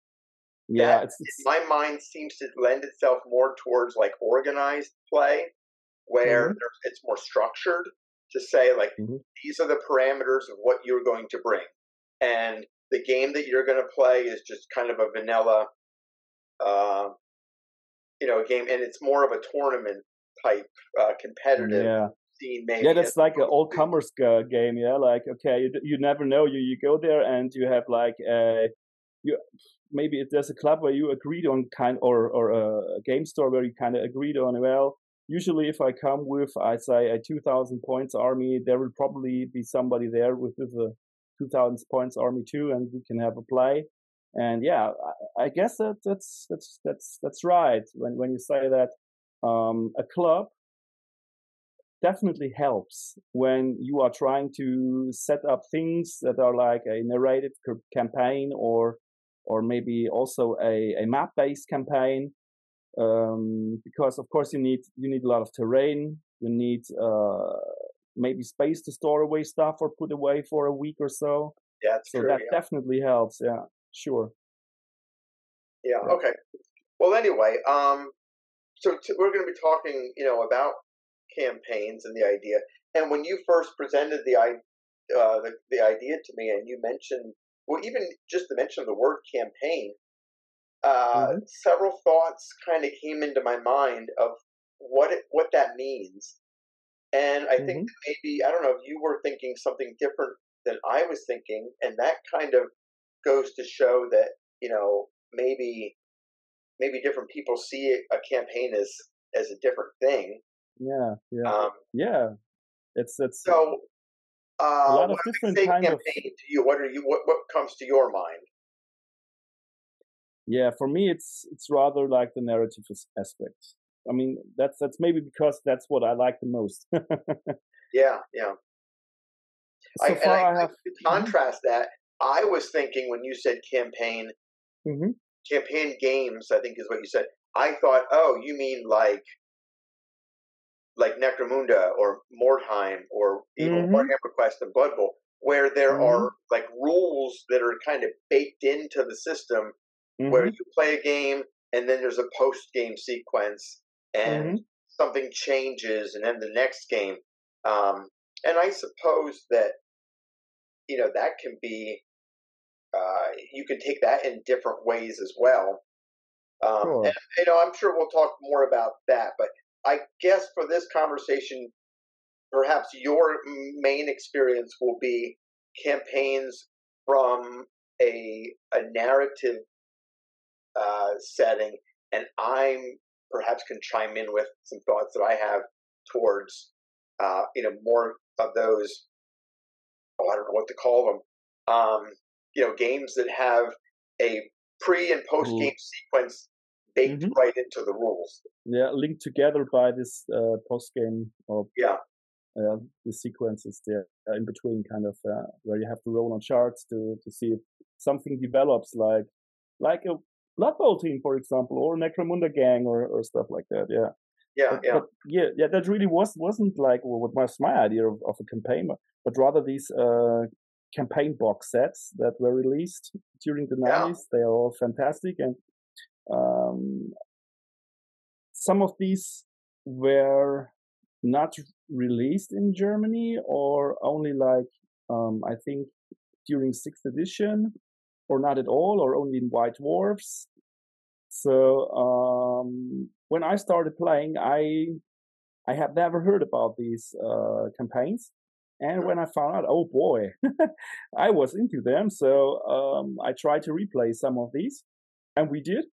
yeah, that, it's, it's... my mind seems to lend itself more towards like organized play where mm-hmm. it's more structured to say like mm-hmm. these are the parameters of what you're going to bring and the game that you're going to play is just kind of a vanilla uh, you know game and it's more of a tournament type uh, competitive yeah. Scene maybe yeah that's like an all comers game yeah like okay you, you never know you you go there and you have like a you maybe there's a club where you agreed on kind or or a game store where you kind of agreed on well usually if I come with, I say a 2000 points army, there will probably be somebody there with, with a 2000 points army too, and we can have a play. And yeah, I, I guess that that's, that's, that's, that's right. When, when you say that, um, a club definitely helps when you are trying to set up things that are like a narrated campaign or, or maybe also a, a map based campaign um, because of course you need you need a lot of terrain. You need uh, maybe space to store away stuff or put away for a week or so. Yeah, so true, that yeah. definitely helps. Yeah, sure. Yeah, yeah. Okay. Well, anyway, um, so t- we're going to be talking, you know, about campaigns and the idea. And when you first presented the uh, the, the idea to me, and you mentioned, well, even just the mention of the word campaign, uh, mm-hmm. several thoughts kind of came into my mind of what it, what that means. And I mm-hmm. think maybe I don't know if you were thinking something different than I was thinking, and that kind of goes to show that you know maybe maybe different people see a campaign as as a different thing. Yeah, yeah, um, yeah. It's it's so uh, a lot of different kind of. To you, what are you? What what comes to your mind? Yeah, for me, it's it's rather like the narrative aspect. I mean, that's that's maybe because that's what I like the most. yeah, yeah. So I, far, I, I have to mm-hmm. contrast that. I was thinking when you said campaign, mm-hmm. campaign games. I think is what you said. I thought, oh, you mean like like Necromunda or Mordheim or even mm-hmm. Warhammer Quest and Blood Bowl, where there mm-hmm. are like rules that are kind of baked into the system, mm-hmm. where you play a game and then there's a post game sequence and mm-hmm. something changes and then the next game. Um, and I suppose that you know that can be uh, you can take that in different ways as well. Um, sure. and, you know, I'm sure we'll talk more about that, but I guess for this conversation, perhaps your main experience will be campaigns from a a narrative uh, setting, and I'm perhaps can chime in with some thoughts that I have towards uh, you know more of those. Oh, I don't know what to call them. Um, you know, games that have a pre and post game sequence baked mm-hmm. right into the rules. Yeah, linked together by this uh, post game of yeah. Uh, the sequences there uh, in between, kind of uh, where you have to roll on charts to to see if something develops, like like a Blood Bowl team, for example, or Necromunda gang, or, or stuff like that. Yeah. Yeah, but, yeah, but yeah, yeah. That really was wasn't like what was my idea of, of a campaign, but rather these uh, campaign box sets that were released during the nineties. Yeah. They are all fantastic, and um, some of these were not released in Germany or only like um, I think during sixth edition or not at all or only in White Dwarfs. So um, when I started playing, I I had never heard about these uh, campaigns, and when I found out, oh boy, I was into them. So um, I tried to replay some of these, and we did.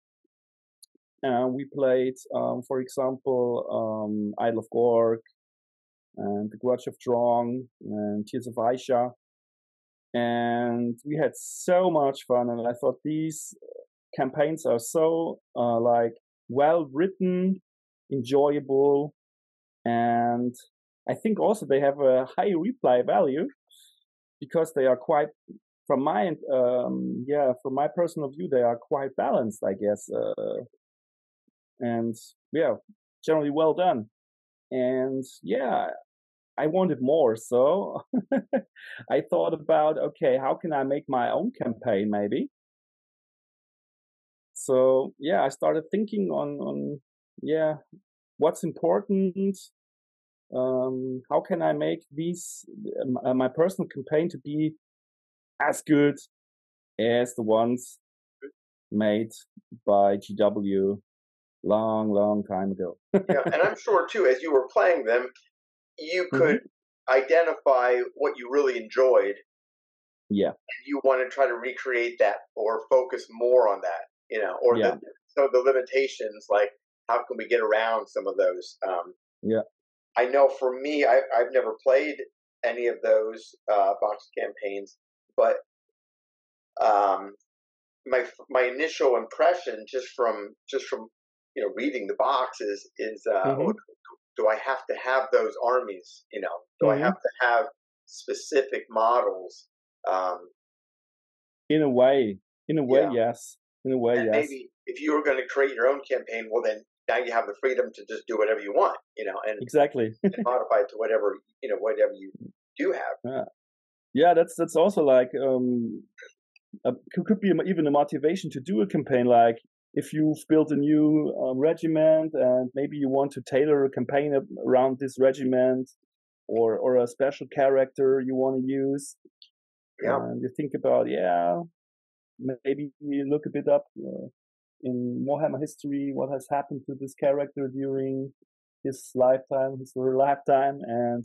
And we played, um, for example, um, Idol of Gork and The Grudge of Drong and Tears of Isha. And we had so much fun. And I thought these campaigns are so uh, like well written, enjoyable, and I think also they have a high replay value because they are quite from my um, yeah from my personal view they are quite balanced i guess uh, and yeah, generally well done. And yeah, I wanted more, so I thought about okay, how can I make my own campaign maybe? So yeah, I started thinking on on yeah, what's important. Um, how can I make these uh, my personal campaign to be as good as the ones made by GW long, long time ago. yeah, and I'm sure too, as you were playing them, you could mm-hmm. identify what you really enjoyed. Yeah. And you want to try to recreate that or focus more on that, you know, or yeah. the, so the limitations, like how can we get around some of those? Um, yeah. I know for me, I, I've never played any of those uh, box campaigns, but um, my my initial impression just from just from you know reading the box is is uh, mm-hmm. do I have to have those armies? You know, do mm-hmm. I have to have specific models? Um, in a way, in a way, yeah. yes. In a way, and yes. Maybe if you were going to create your own campaign, well, then now you have the freedom to just do whatever you want. You know, and exactly and modify it to whatever you know, whatever you do have. Yeah, yeah. That's that's also like um, a, could be even a motivation to do a campaign like if you've built a new um, regiment and maybe you want to tailor a campaign around this regiment or or a special character you want to use yeah. and you think about yeah maybe you look a bit up uh, in Warhammer history what has happened to this character during his lifetime, his lifetime, and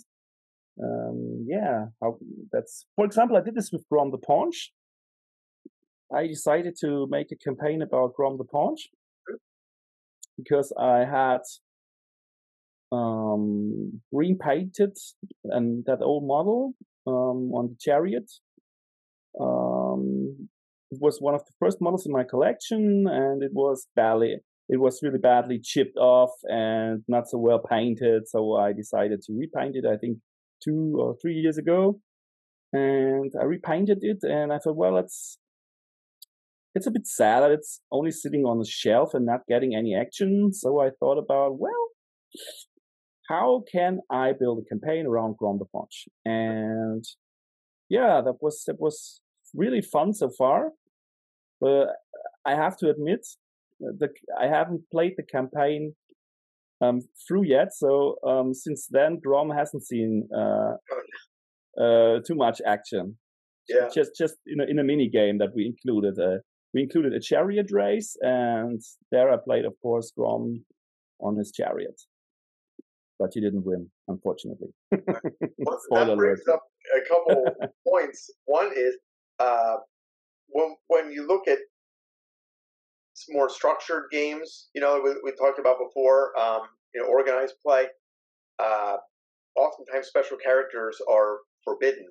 um, yeah, how, that's for example, I did this with Grom the Paunch. I decided to make a campaign about Grom the Paunch because I had um, repainted and that old model um, on the chariot. Um, it was one of the first models in my collection, and it was badly, it was really badly chipped off and not so well painted. So I decided to repaint it. I think two or three years ago, and I repainted it. And I thought, well, it's it's a bit sad that it's only sitting on the shelf and not getting any action. So I thought about, well, how can I build a campaign around Grom the Paunch? And yeah, that was that was really fun so far. But I have to admit, the I haven't played the campaign um, through yet. So um, since then, Grom hasn't seen uh, uh, too much action. Yeah. Just just in a, in a mini game that we included. Uh, we included a chariot race, and there I played, of course, Grom on his chariot. But he didn't win, unfortunately. well, that brings up a couple points. One is uh, when when you look at more structured games, you know, we, we talked about before, um, you know, organized play. Uh, oftentimes, special characters are forbidden.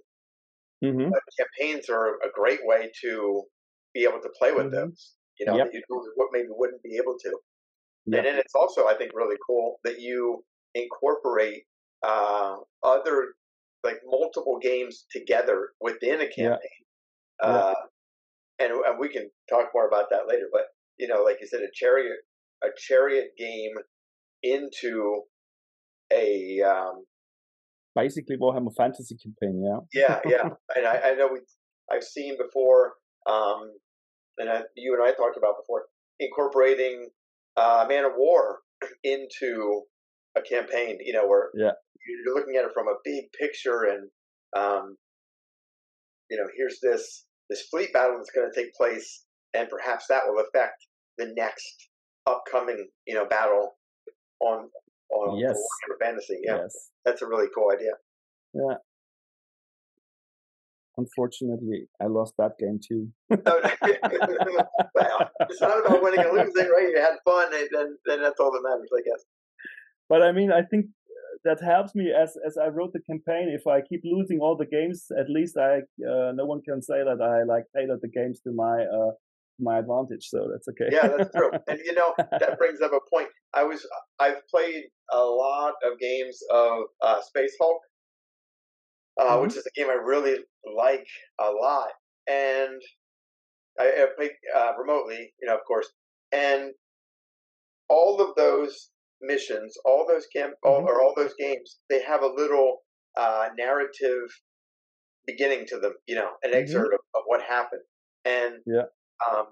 Mm-hmm. But campaigns are a great way to be able to play with mm-hmm. those. You know, yep. that you what maybe wouldn't be able to. Yep. And then it's also, I think, really cool that you incorporate uh, other like multiple games together within a campaign. Yep. Uh, and, and we can talk more about that later. But you know, like you said, a chariot a chariot game into a um, basically Warhammer Fantasy campaign. Yeah. Yeah, yeah, and I, I know we I've seen before um, and I, you and I talked about before, incorporating uh, Man O' War into a campaign. You know, where yeah. you're looking at it from a big picture, and um, you know, here's this this fleet battle that's going to take place, and perhaps that will affect the next upcoming you know battle on on yes. Fantasy. Yeah, yes. that's a really cool idea. Yeah, Unfortunately, I lost that game too. well, it's not about winning or losing, right? You had fun, and then, then that's all that matters, I guess. But I mean, I think that helps me as as I wrote the campaign. If I keep losing all the games, at least I uh, no one can say that I like tailored the games to my uh, my advantage. So that's okay. yeah, that's true. And you know that brings up a point. I was I've played a lot of games of uh, Space Hulk, uh, mm-hmm. which is a game I really like a lot. And I, I play uh, remotely, you know, of course. And all of those missions, all those camp, all, mm-hmm. or all those games, they have a little uh, narrative beginning to them, you know, an mm-hmm. excerpt of, of, what happened. And yeah, um,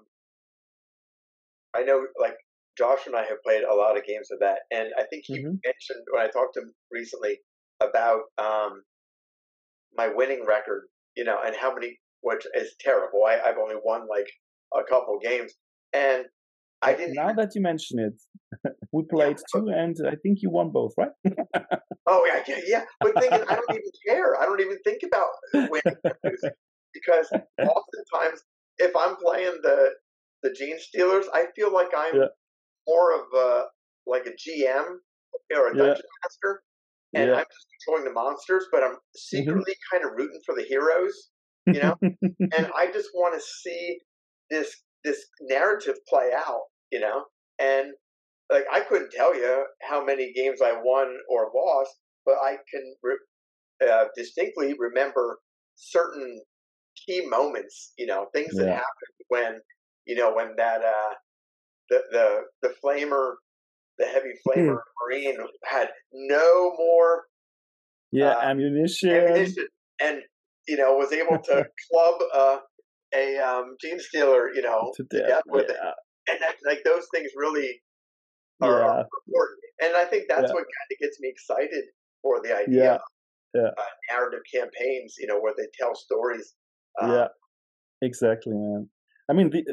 I know, like Josh and I have played a lot of games of that, and I think he mm-hmm. mentioned when I talked to him recently about um, my winning record, you know, and how many, which is terrible. I, I've only won like a couple games, and I didn't. Now even, that you mention it, we played yeah, two, and I think you won both, right? oh yeah, yeah, yeah. But thinking, I don't even care. I don't even think about winning because oftentimes, if I'm playing the the Genestealers, I feel like I'm yeah. more of a like a GM or a dungeon yeah. master and yeah. I'm just controlling the monsters, but I'm Mm-hmm. secretly mm-hmm. kind of rooting for the heroes, you know. and I just want to see this this narrative play out, you know. And like I couldn't tell you how many games I won or lost, but I can re- uh, distinctly remember certain key moments, you know, things Yeah. that happened when you know when that uh, the the the flamer the heavy flamer marine had no more yeah, uh, ammunition. ammunition and you know was able to club uh, a um, Genestealer, you know, To death, death with it. yeah. And that, like those things really are, Yeah. important. And I think that's Yeah. what kind of gets me excited for the idea of yeah. Uh, narrative campaigns, you know, where they tell stories. Uh, yeah, exactly, man. I mean, the,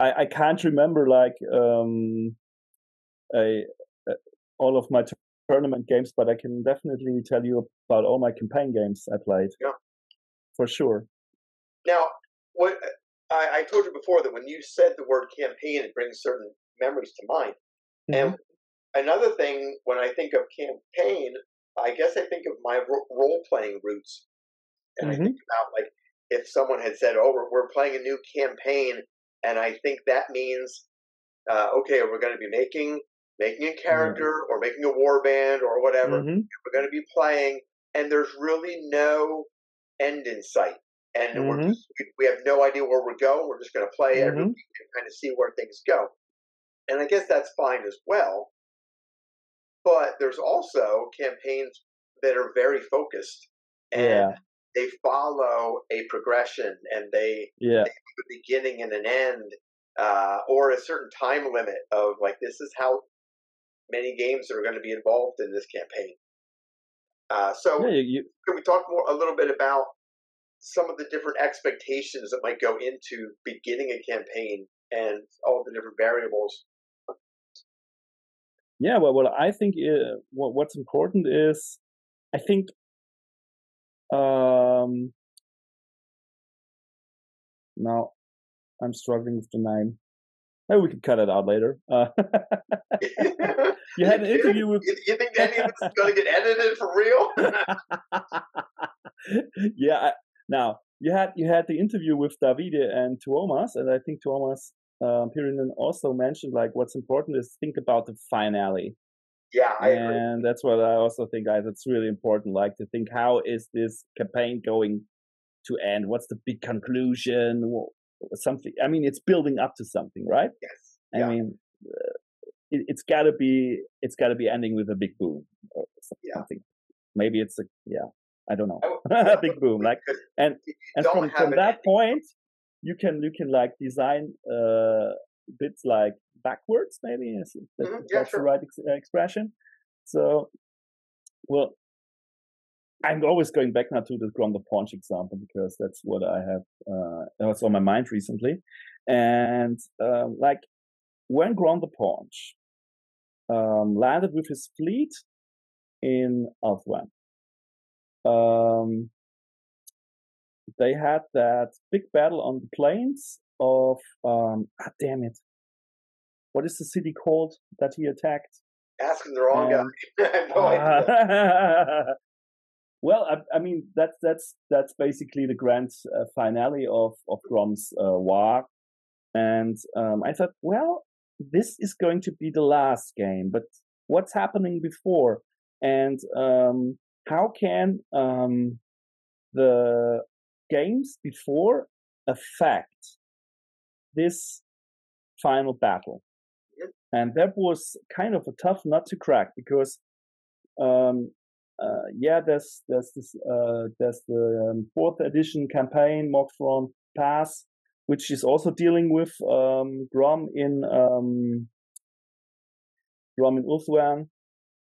I I can't remember like um, a, a all of my tournament games, but I can definitely tell you about all my campaign games I played. Yeah. For sure. Now, what I, I told you before that when you said the word campaign, it brings certain memories to mind. Mm-hmm. And another thing, when I think of campaign, I guess I think of my ro- role playing roots. And Mhm. I think about like if someone had said, "Oh, we're, we're playing a new campaign," and I think that means, uh, okay, we're going to be making making a character or making a war band or whatever. Mhm. We're going to be playing, and there's really no end in sight, and we're Mhm. just, we, we have no idea where we're going. We're just going to play every Mhm. week and kind of see where things go. And I guess that's fine as well. But there's also campaigns that are very focused and Yeah. they follow a progression and they Yeah. have a beginning and an end uh, or a certain time limit of like this is how many games that are going to be involved in this campaign. Uh, so Yeah. You, can we talk more a little bit about some of the different expectations that might go into beginning a campaign and all the different variables? yeah. Well, what I think uh, what, what's important is, I think, um, now I'm struggling with the name. Maybe we can cut it out later. Uh, you had an interview with You, you think any of this is going to get edited for real? yeah. I, now you had you had the interview with Davide and Tuomas, and I think Tuomas um, Pirinen also mentioned like what's important is think about the finale, yeah, I agree. and that's what I also think. Guys, it's really important. Like to think how is this campaign going to end? What's the big conclusion? Something. I mean, it's building up to something, right? Yes. I Yeah. mean, uh, it, it's got to be it's got to be ending with a big boom or Yeah. something. Maybe it's a yeah. I don't know. A big boom. Like and and from from that ending. point, you can you can like design uh bits like backwards maybe is that, Mhm, yeah, that's sure. the right ex- uh, expression. So, well, I'm always going back now to the the Paunch example because that's what I have uh that's on my mind recently, and um, like when the Paunch um, landed with his fleet in Ulthuan. Um, they had that big battle on the plains of um ah, damn it what is the city called that he attacked Asking the wrong Um, guy. No idea. well I, I mean that's that's that's basically the grand uh, finale of of grom's uh, war. And um, i thought well this is going to be the last game but what's happening before? And um, how can um, the games before affect this final battle. And that was kind of a tough nut to crack because, um, uh, yeah, there's there's this uh, there's the um, fourth edition campaign Mokthron Pass, which is also dealing with um, Grom in um, Grom in Ulthuan.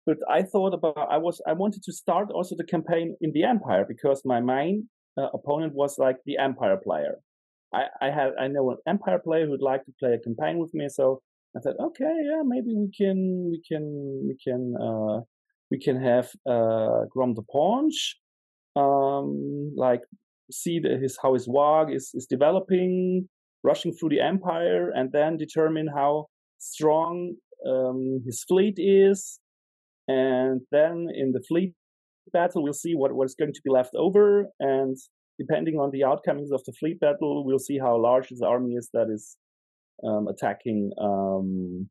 But I thought about I was I wanted to start also the campaign in the Empire because my main uh, opponent was like the Empire player. I, I had I know an Empire player who'd like to play a campaign with me, so I thought, okay, yeah, maybe we can we can we can uh, we can have uh, Grom the Paunch, um, like see the, his how his warg is is developing, rushing through the Empire, and then determine how strong um, his fleet is, and then in the fleet battle we'll see what what's going to be left over, and depending on the outcomes of the fleet battle, we'll see how large his army is that is um, attacking um.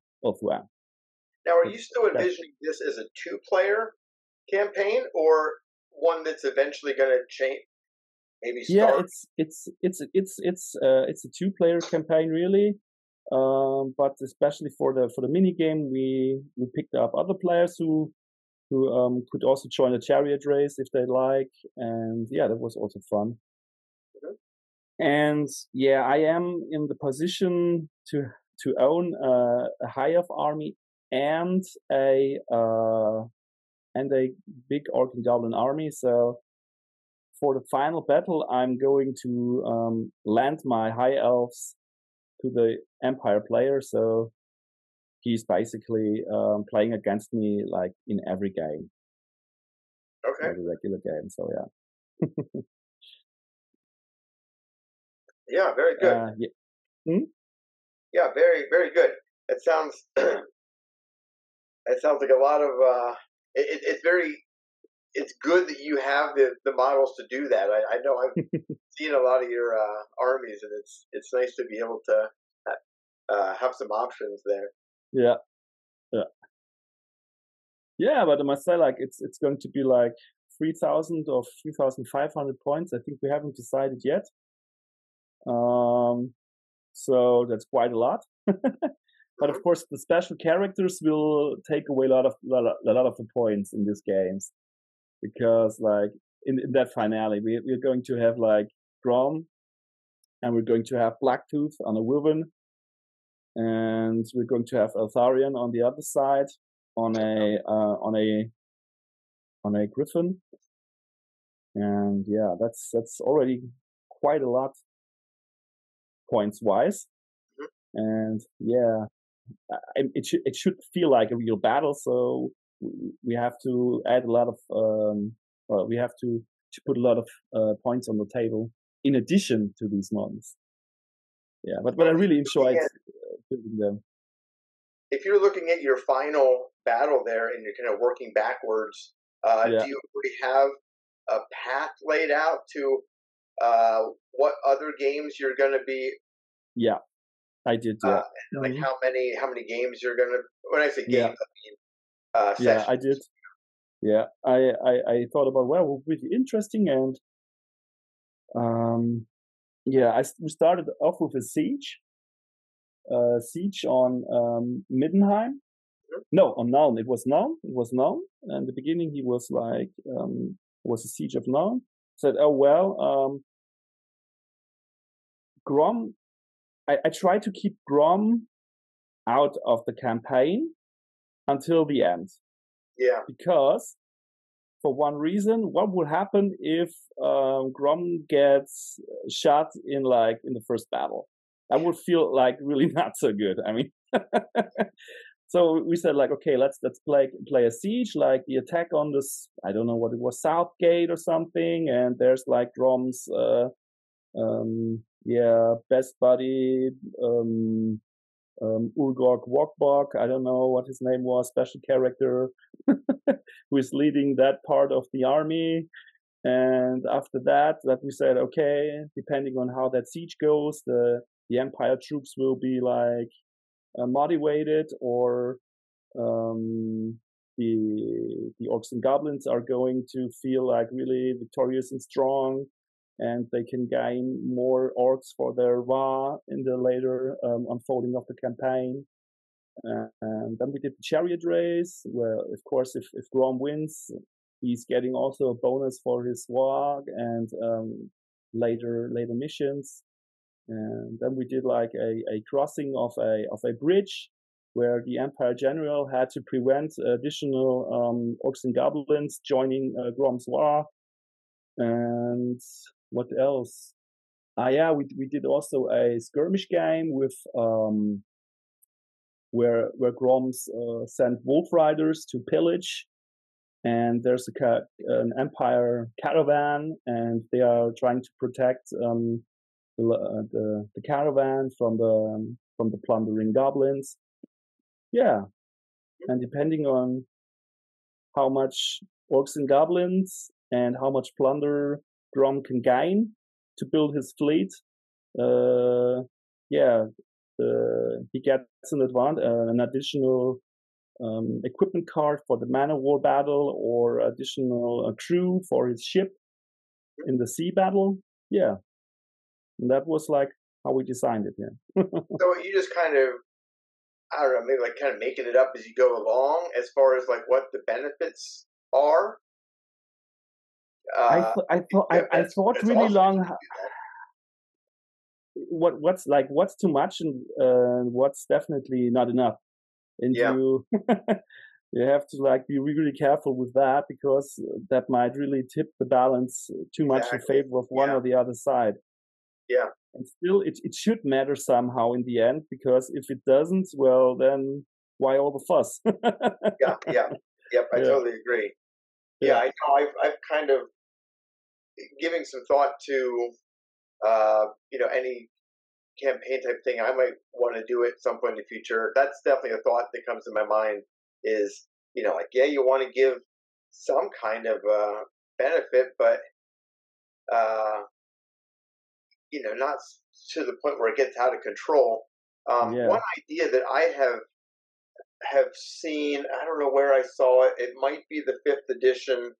Now, are you still envisioning this as a two-player campaign or one that's eventually going to change? Maybe Yeah, start. it's it's it's it's it's uh, it's a two-player campaign really, um, but especially for the for the mini game, we we picked up other players who who um, could also join the chariot race if they like, and yeah, that was also fun. Mhm. And yeah, I am in the position to to own uh, a high elf army and a uh, and a big orc and goblin army. So for the final battle, I'm going to um, land my high elves to the empire player. So he's basically um, playing against me like in every game. Okay. Every regular game. So yeah. yeah, very good. Uh, yeah. Hmm? yeah, very, very good. It sounds, it sounds like a lot of, uh, it, it's very, it's good that you have the, the models to do that. I, I know I've seen a lot of your uh, armies, and it's it's nice to be able to uh, have some options there. Yeah, yeah, yeah. But I must say, like, it's it's going to be like three thousand or three thousand five hundred points. I think we haven't decided yet. Um, so that's quite a lot. but of Mm-hmm. course, the special characters will take away a lot of a lot of the points in these games. Because, like, in, in that finale, we, we're going to have like Grom, and we're going to have Blacktooth on a Wyvern, and we're going to have Eltharion on the other side on a uh, on a on a Griffin, and yeah, that's that's already quite a lot points wise, and yeah, it should it should feel like a real battle. So we have to add a lot of um, well, we have to, to put a lot of uh, points on the table in addition to these models. Yeah, but but I really enjoyed at, building them. If you're looking at your final battle there and you're kind of working backwards, uh, Yeah. do you already have a path laid out to uh, what other games you're going to be Yeah, I did. Yeah, Uh, like Mhm. how many how many games you're going to when I say Yeah. I mean uh, yeah, I did. Yeah, I, I, I thought about well, it would be interesting, and um, yeah, I we started off with a siege, uh, siege on um, Middenheim. Mhm. No, on Nuln. It was Nuln. It was Nuln. And the beginning, he was like um, was a siege of Nuln. Said, oh well, um, Grom. I, I tried to keep Grom out of the campaign until the end. Yeah, because for one reason what would happen if um, grom gets shot in like in the first battle? That would feel like really not so good i mean. So we said like okay let's let's play play a siege like the attack on this i don't know what it was southgate or something and there's like grom's uh um yeah best buddy um um, Urgorg Walkbog, I don't know what his name was, special character who is leading that part of the army. And after that, that we said, okay, depending on how that siege goes, the the Empire troops will be like uh, motivated, or um, the the orcs and goblins are going to feel like really victorious and strong, and they can gain more orcs for their va in the later um, unfolding of the campaign. Uh, and then we did the chariot race, where of course if if Grom wins, he's getting also a bonus for his war and um, later later missions. And then we did like a, a crossing of a of a bridge where the Empire General had to prevent additional um, orcs and goblins joining uh, Grom's war. And what else? Ah, yeah, we we did also a skirmish game with um, where where Groms uh, sent wolf riders to pillage, and there's a ca- an empire caravan, and they are trying to protect um, the, uh, the the caravan from the um, from the plundering goblins. Yeah, and depending on how much orcs and goblins and how much plunder Grom can gain to build his fleet, uh, yeah, uh, he gets an advantage, uh, an additional um, equipment card for the Man O' War battle or additional uh, crew for his ship in the sea battle. Yeah, and that was like how we designed it. Yeah. so you just kind of I don't know, maybe like kind of making it up as you go along, as far as like what the benefits are. Uh, I th- I thought yeah, I that's- thought really long. that you do that. What what's like what's too much and uh, what's definitely not enough, and Yeah. you you have to like be really careful with that because that might really tip the balance too much Exactly. in favor of one Yeah. or the other side. Yeah. And still, it it should matter somehow in the end because if it doesn't, well, then why all the fuss? yeah, yeah, yep. I yeah. totally agree. Yeah, I know. I've I've kind of giving some thought to uh, you know any campaign type thing. I might want to do at some point in the future. That's definitely a thought that comes to my mind. Is you know like yeah, you want to give some kind of uh, benefit, but uh, you know not to the point where it gets out of control. Um, yeah. One idea that I have have seen, I don't know where I saw it. It might be the fifth edition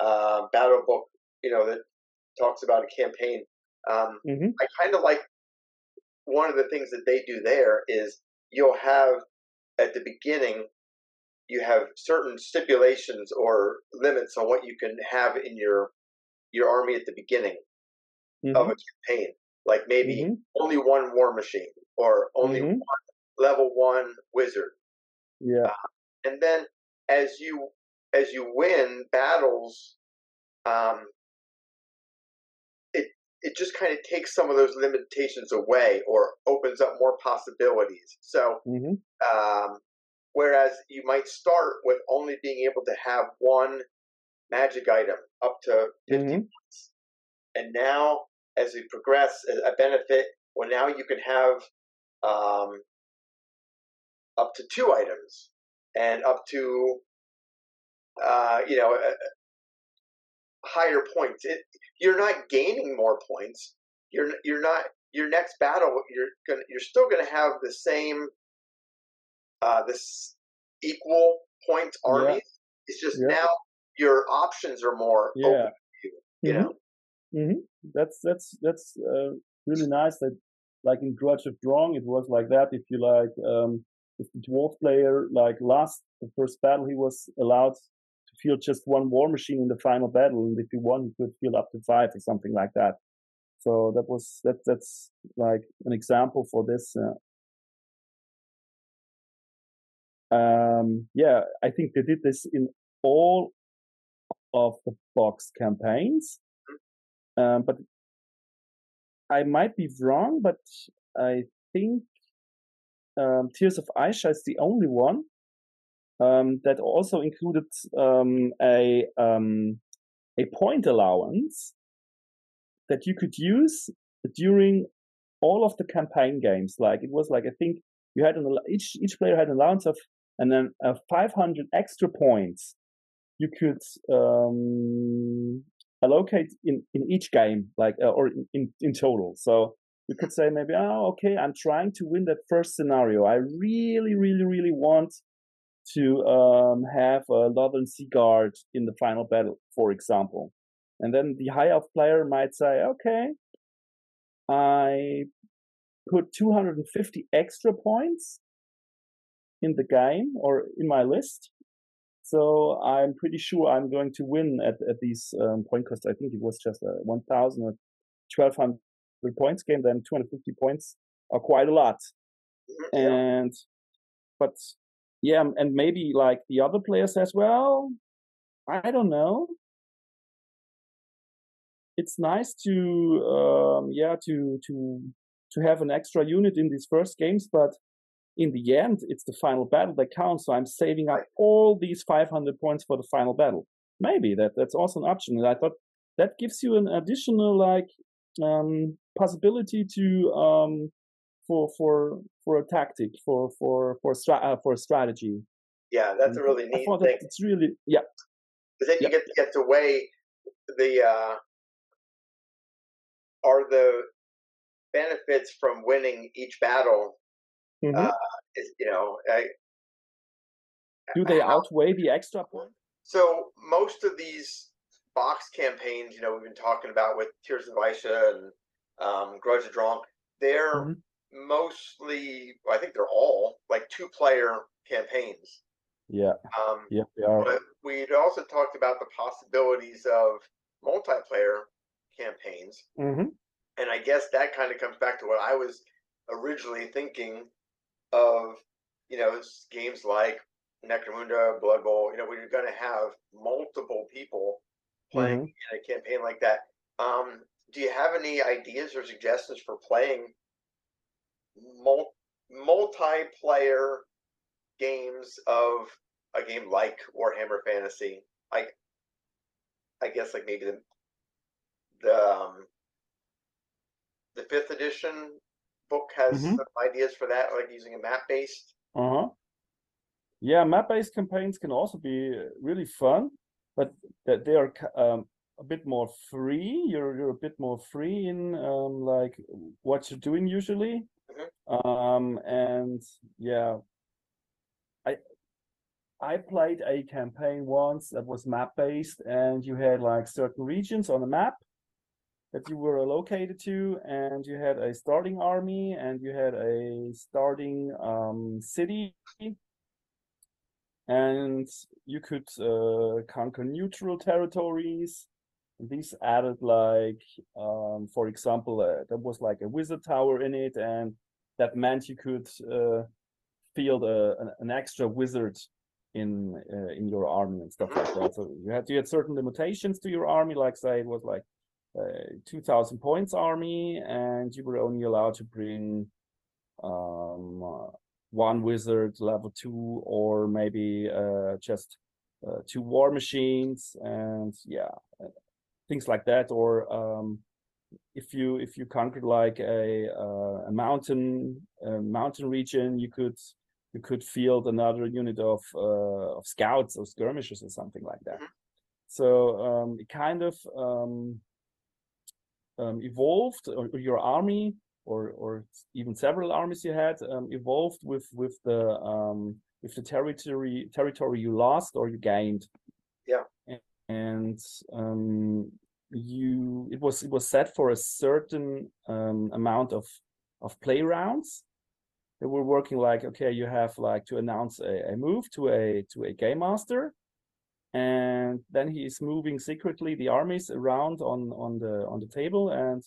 uh, battle book, you know, that talks about a campaign. Um, mm-hmm. I kind of like one of the things that they do there is you'll have at the beginning you have certain stipulations or limits on what you can have in your your army at the beginning mm-hmm. of a campaign like maybe mm-hmm. only one war machine or only mm-hmm. one level one wizard. Yeah. Uh, and then as you as you win battles, um, it it just kind of takes some of those limitations away or opens up more possibilities. So, mm-hmm. um, whereas you might start with only being able to have one magic item up to 50 mm-hmm. points, and now as we progress, a benefit. Well, now you can have um, up to two items and up to uh, you know higher points. It, you're not gaining more points. You're you're not your next battle. You're gonna you're still going to have the same uh, this equal point armies. Yeah. It's just yeah. now your options are more yeah. open. You, you mm-hmm. know. Mm-hmm. That's that's that's uh, really nice. That like in Grudge of Drong, it was like that. If you like, um, if the dwarf player like lost the first battle, he was allowed to field just one war machine in the final battle, and if he won, he could field up to five or something like that. So that was that that's like an example for this. Uh, um, yeah, I think they did this in all of the box campaigns. Um, but I might be wrong, but I think um, Tears of Isha is the only one um, that also included um, a um, a point allowance that you could use during all of the campaign games. Like it was like I think you had an each each player had an allowance of and then uh, 500 extra points you could um, allocate in, in each game, like uh, or in, in, in total. So you could say maybe, oh, okay, I'm trying to win that first scenario. I really, really, really want to um, have a Lothern Sea Guard in the final battle, for example. And then the high elf player might say, okay, I put 250 extra points in the game or in my list. So I'm pretty sure I'm going to win at, at these um, point costs. I think it was just a 1,000 or 1,200 points game. Then 250 points are quite a lot. Yeah. And, but yeah, and maybe like the other player says, well, I don't know. It's nice to, um, yeah, to, to, to have an extra unit in these first games, but in the end, it's the final battle that counts. So I'm saving up all these 500 points for the final battle. Maybe that that's also an option. And I thought that gives you an additional like um, possibility to um, for for for a tactic for for for stra- uh, for a strategy. Yeah, that's a really neat thing. It's really yeah. Because then you get to get to weigh the uh, are the benefits from winning each battle Mm-hmm. Uh, you know, I, do they outweigh the extra point? So most of these box campaigns, you know, we've been talking about with Tears of Isha and um, Grudge of Drong, they're mm-hmm. mostly, I think they're all like two player campaigns. Yeah. Um, yeah, they are. But we'd also talked about the possibilities of multiplayer campaigns. Mm-hmm. And I guess that kind of comes back to what I was originally thinking of you know games like Necromunda, Blood Bowl. You know, where you're going to have multiple people playing mm-hmm. in a campaign like that. Um, do you have any ideas or suggestions for playing mul- multiplayer games of a game like Warhammer Fantasy, like I guess like maybe the the um, the fifth edition book has Mhm. some ideas for that, like using a map based. Uh-huh. Yeah, map-based campaigns can also be uh, really fun, but that they are um, a bit more free. You're you're a bit more free in um, like what you're doing usually. Um, and yeah, I I played a campaign once that was map-based, and you had like certain regions on the map that you were located to, and you had a starting army, and you had a starting um, city, and you could uh, conquer neutral territories. These added like, um, for example, uh, there was like a wizard tower in it, and that meant you could uh, field a, an, an extra wizard in uh, in your army and stuff like that. So you had you had certain limitations to your army, like say it was like uh, 2000 points army and you were only allowed to bring um uh, one wizard level two or maybe uh just uh, two war machines and yeah uh, things like that or um if you if you conquered like a uh, a mountain a mountain region you could you could field another unit of uh, of scouts or skirmishers or something like that Mhm. so um it kind of um um, evolved, or, or your army, or or even several armies you had, um, evolved with with the um, with the territory territory you lost or you gained. Yeah. A- And um, you it was it was set for a certain um, amount of of play rounds. They were working like okay, you have like to announce a, a move to a to a game master, and then he is moving secretly the armies around on on the on the table and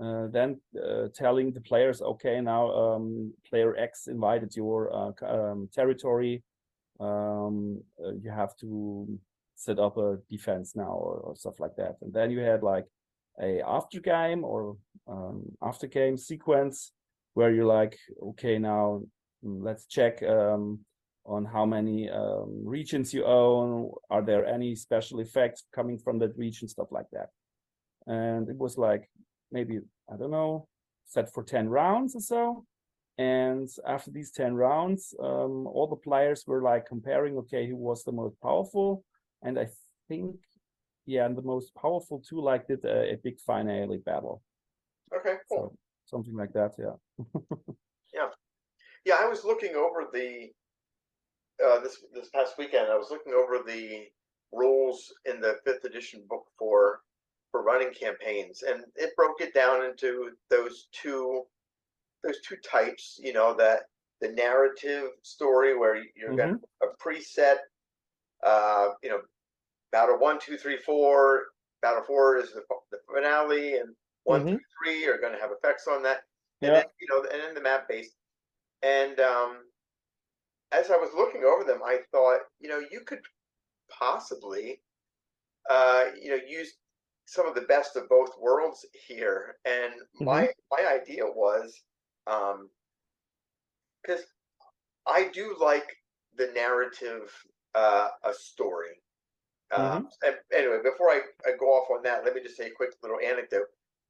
uh, then uh, telling the players okay now um, player x invaded your uh, um, territory um, uh, you have to set up a defense now or, or stuff like that and then you had like a after game or um, after game sequence where you're like okay now mm, let's check um, on how many um, regions you own. Are there any special effects coming from that region? Stuff like that. And it was like maybe I don't know, set for ten rounds or so. And after these ten rounds, um, all the players were like comparing, okay, who was the most powerful? And I think, yeah, and the most powerful two like did a, a big finale battle. Okay, cool. So something like that, yeah. Yeah, yeah. I was looking over the uh, this this past weekend. I was looking over the rules in the fifth edition book for for running campaigns, and it broke it down into those two those two types. You know that the narrative story where you're got a preset. Uh, you know, battle one, two, three, four. Battle four is the, the finale, and one Mhm. through three are going to have effects on that. And Yeah. then, you know, and then the map based. And um, as I was looking over them, I thought, you know, you could possibly, uh, you know, use some of the best of both worlds here. And my my idea was, um, because I do like the narrative, uh, a story. Um, and anyway, before I, I go off on that, let me just say a quick little anecdote.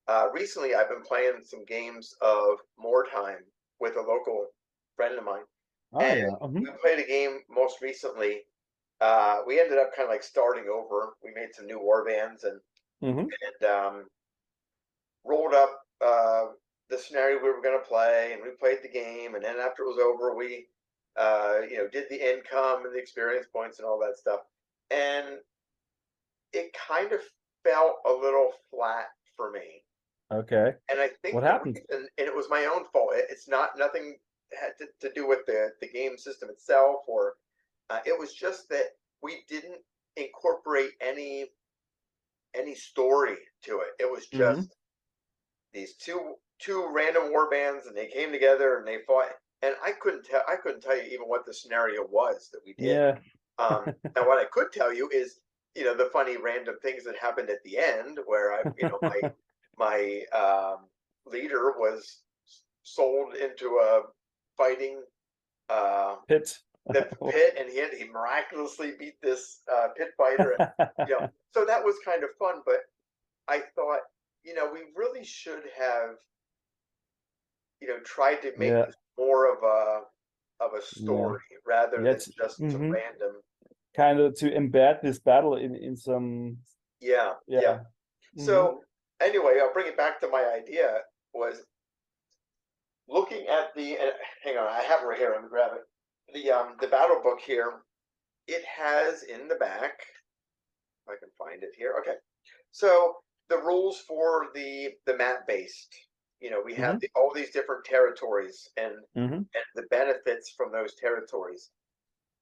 Uh, recently, I've been playing some games of Mordheim with a local friend of mine. Oh And yeah. mhm. We played a game most recently. Uh, we ended up kind of like starting over. We made some new war bands and Mhm. and um, rolled up uh, the scenario we were going to play, and we played the game. And then after it was over, we uh, you know did the income and the experience points and all that stuff. And it kind of felt a little flat for me. Okay. And I think What happened? reason- and it was my own fault. It- It's not nothing had to, to do with the the game system itself, or uh, it was just that we didn't incorporate any any story to it. It was Mhm. just these two two random war bands, and they came together and they fought. And I couldn't tell. I couldn't tell you even what the scenario was that we did. Yeah. Um, and what I could tell you is, you know, the funny random things that happened at the end, where I, you know, my my um, leader was sold into a fighting uh, Pit. the pit, and he had, he miraculously beat this uh, pit fighter. And, you know, so that was kind of fun. But I thought, you know, we really should have, you know, tried to make Yeah. this more of a of a story rather That's- than just mhm. some random. Kind of to embed this battle in in some Yeah, yeah. yeah. Mhm. So anyway, I'll bring it back to my idea was looking at the and hang on, I have it right here. Let me grab it. The um the battle book here. It has in the back. If I can find it here. Okay. So the rules for the the map based. You know, we have the, all these different territories and Mhm. and the benefits from those territories.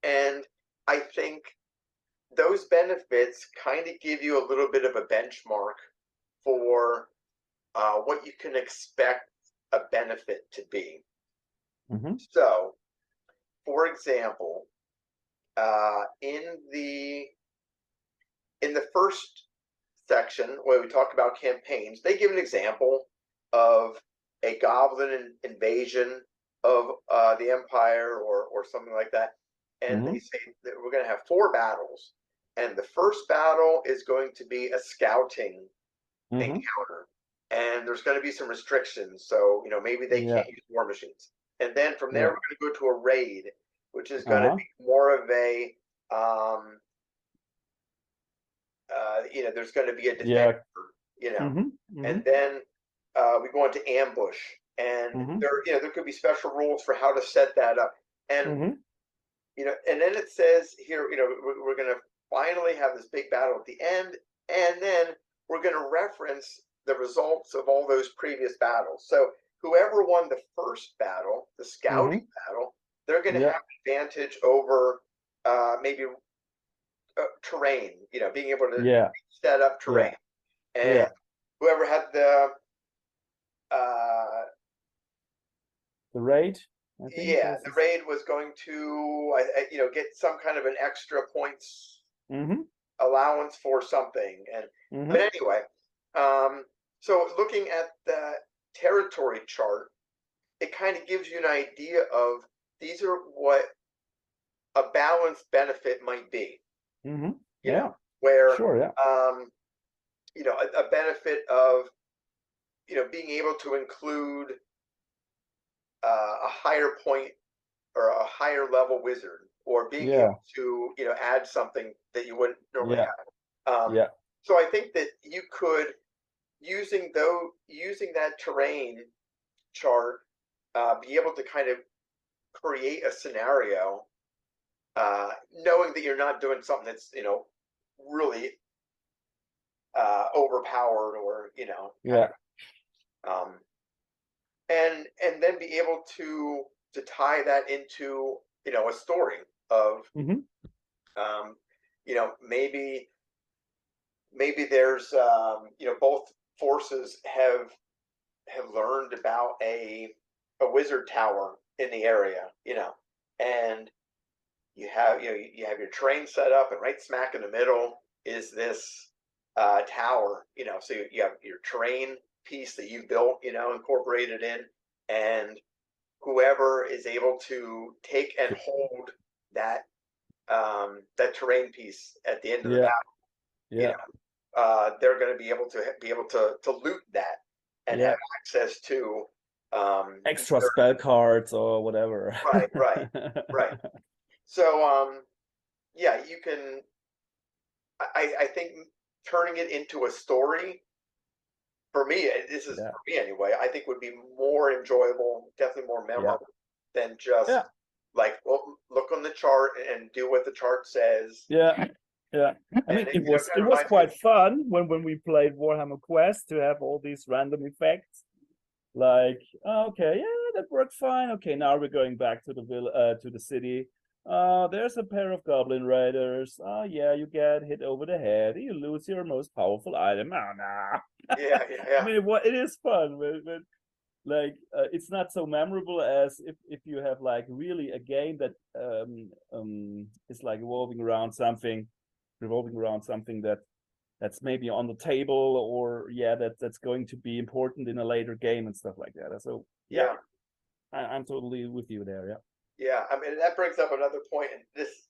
And I think those benefits kind of give you a little bit of a benchmark for uh, what you can expect a benefit to be. Mhm. So, for example, uh, in the in the first section where we talk about campaigns, they give an example of a goblin invasion of uh, the empire or or something like that, and they say that we're going to have four battles, and the first battle is going to be a scouting Mhm. encounter and there's going to be some restrictions so you know maybe they Yeah. can't use war machines and then from there Yeah. we're going to go to a raid which is going to Uh-huh. be more of a um uh you know there's going to be a Yeah. defender you know Mhm. Mhm. and then uh we go into ambush and Mhm. there you know there could be special rules for how to set that up and Mhm. You know, and then it says here, you know, we're, we're going to finally have this big battle at the end, and then we're going to reference the results of all those previous battles. So whoever won the first battle, the scouting battle, they're going to Yeah. have advantage over uh, maybe uh, terrain. You know, being able to Yeah. set up terrain, and Yeah. whoever had the uh, The raid. Yeah, the raid was going to, I, I, you know, get some kind of an extra points Mhm. allowance for something. And Mhm. but anyway, um, so looking at the territory chart, it kind of gives you an idea of these are what a balanced benefit might be. Mhm. you Yeah. know, Where Sure. Yeah. um, you know, a, a benefit of you know being able to include uh, a higher point or a higher level wizard, or being Yeah. able to you know add something that you wouldn't normally Yeah. have. Um, Yeah. So I think that you could using though using that terrain chart, uh, be able to kind of create a scenario, uh, knowing that you're not doing something that's you know really uh, overpowered or you know Yeah. um, and and then be able to to tie that into you know a story of Mhm. um, you know maybe maybe there's um, you know both forces have have learned about a a wizard tower in the area you know and you have you know you have your train set up and right smack in the middle is this uh, tower you know so you, you have your terrain piece that you built you know incorporated in and whoever is able to take and hold that um, that terrain piece at the end of the Yeah. battle you Yeah. know, uh, they're going to be able to be able to to loot that and Yeah. have access to um, Extra their- spell cards or whatever. Right, right, right. So um, yeah, you can. I I think turning it into a story for me, uh, this is Yeah. for me anyway. I think would be more enjoyable, definitely more memorable than just Yeah. like well, look on the chart and do what the chart says. Yeah, yeah. I mean, it- it was it was reminds me- quite fun when when we played Warhammer Quest to have all these random effects. Like, oh, okay, yeah, that worked fine. Okay, now we're going back to the vill uh, to the city. Uh, there's a pair of goblin riders. Oh yeah, you get hit over the head. You lose your most powerful item. Oh nah. Yeah, yeah, yeah. I mean, what it is fun, but, but like uh, it's not so memorable as if if you have like really a game that um um is like revolving around something, revolving around something that that's maybe on the table or yeah that that's going to be important in a later game and stuff like that. So yeah. I, I'm totally with you there. Yeah. Yeah, I mean that brings up another point. and this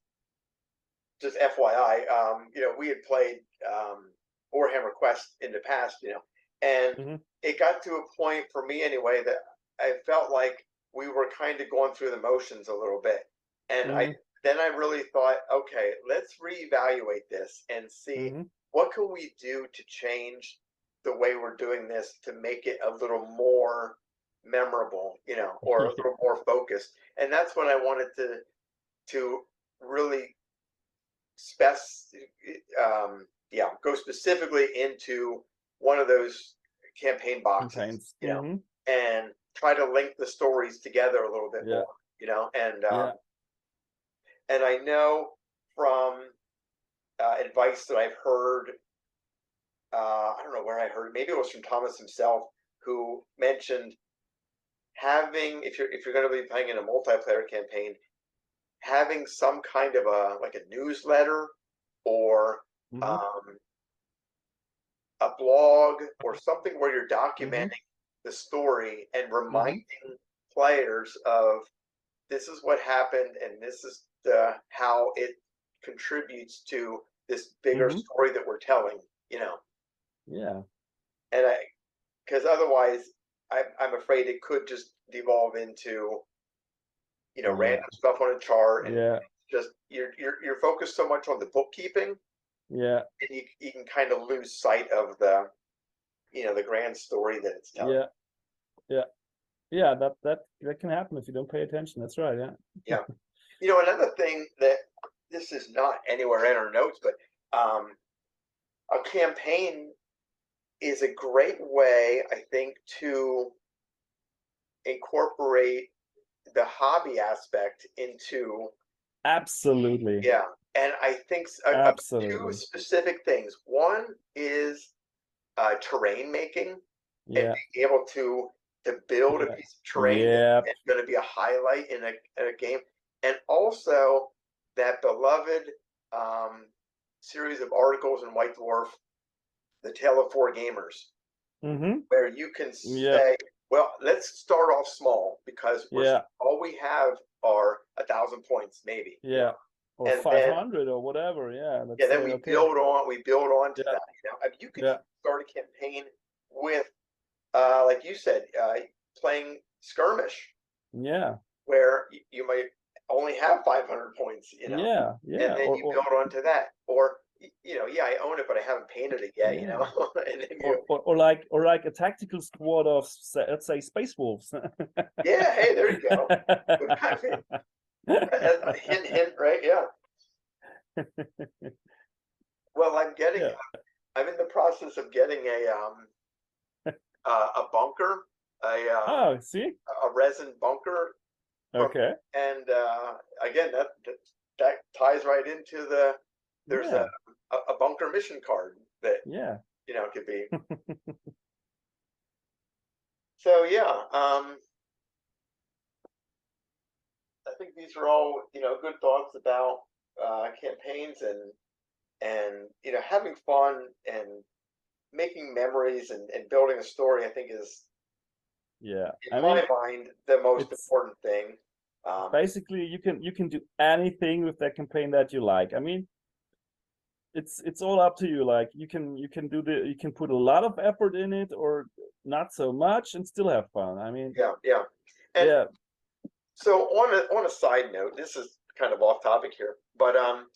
just FYI, um, you know, we had played um, Warhammer Quest in the past, you know, and Mhm. it got to a point for me anyway that I felt like we were kind of going through the motions a little bit, and I then I really thought, okay, let's reevaluate this and see Mhm. what can we do to change the way we're doing this to make it a little more memorable, you know, or a little more focused. And that's when I wanted to to really spec um yeah, go specifically into one of those campaign boxes, Campaigns. you know, Mhm. and try to link the stories together a little bit Yeah. more, you know, and um, Yeah. and I know from uh, advice that I've heard, uh, I don't know where I heard, maybe it was from Thomas himself, who mentioned having if you're if you're going to be playing in a multiplayer campaign, having some kind of a like a newsletter or Mhm. um, a blog or something where you're Mm-hmm. documenting the story and reminding players of this is what happened and this is the how it contributes to this bigger Mhm. story that we're telling you know Yeah. and i because otherwise I, i'm afraid it could just devolve into you know Yeah. random stuff on a chart and Yeah. just you're, you're you're focused so much on the bookkeeping Yeah. and you, you can kind of lose sight of the you know the grand story that it's telling Yeah. Yeah. Yeah. That that that can happen if you don't pay attention. That's right. Yeah. you know another thing that this is not anywhere in our notes but um a campaign is a great way i think to incorporate the hobby aspect into Absolutely. yeah and i think s- a- a- two specific things. One is uh, terrain making and being able to to build a piece of terrain Yeah. that's going to be a highlight in a, in a game. And also that beloved um, series of articles in white dwarf the tale of four gamers Mm-hmm. where you can Yeah. say well let's start off small because we're, Yeah. all we have are a thousand points maybe Yeah. Or And then- five hundred or whatever. Yeah. Yeah then we okay. build on we build on to Yeah. that you know I mean, you could Yeah. start a campaign with uh, like you said uh, playing skirmish Yeah. where y- you might only have 500 points, you know, Yeah. Yeah. and then Or, you or, build onto that. Or, you know, yeah, I own it, but I haven't painted it yet, you know, or, or, or like or like a tactical squad of let's say space wolves. yeah, hey, there you go. Hint, hint, right? Yeah. Well, I'm getting, Yeah. I'm in the process of getting a, um, uh, a bunker, a, uh, oh, see? a resin bunker. Okay. And, uh, again, that, that, that ties right into the, there's yeah. a, a bunker mission card that yeah. you know, could be. so yeah, um, I think these are all you know good thoughts about uh, campaigns and and you know having fun and making memories and, and building a story. I think is Yeah. in I my mean, mind the most important thing. Um, basically you can you can do anything with that campaign that you like i mean it's it's all up to you like you can you can do the you can put a lot of effort in it or not so much and still have fun i mean yeah, yeah. And yeah So on a on a side note, this is kind of off topic here, but um,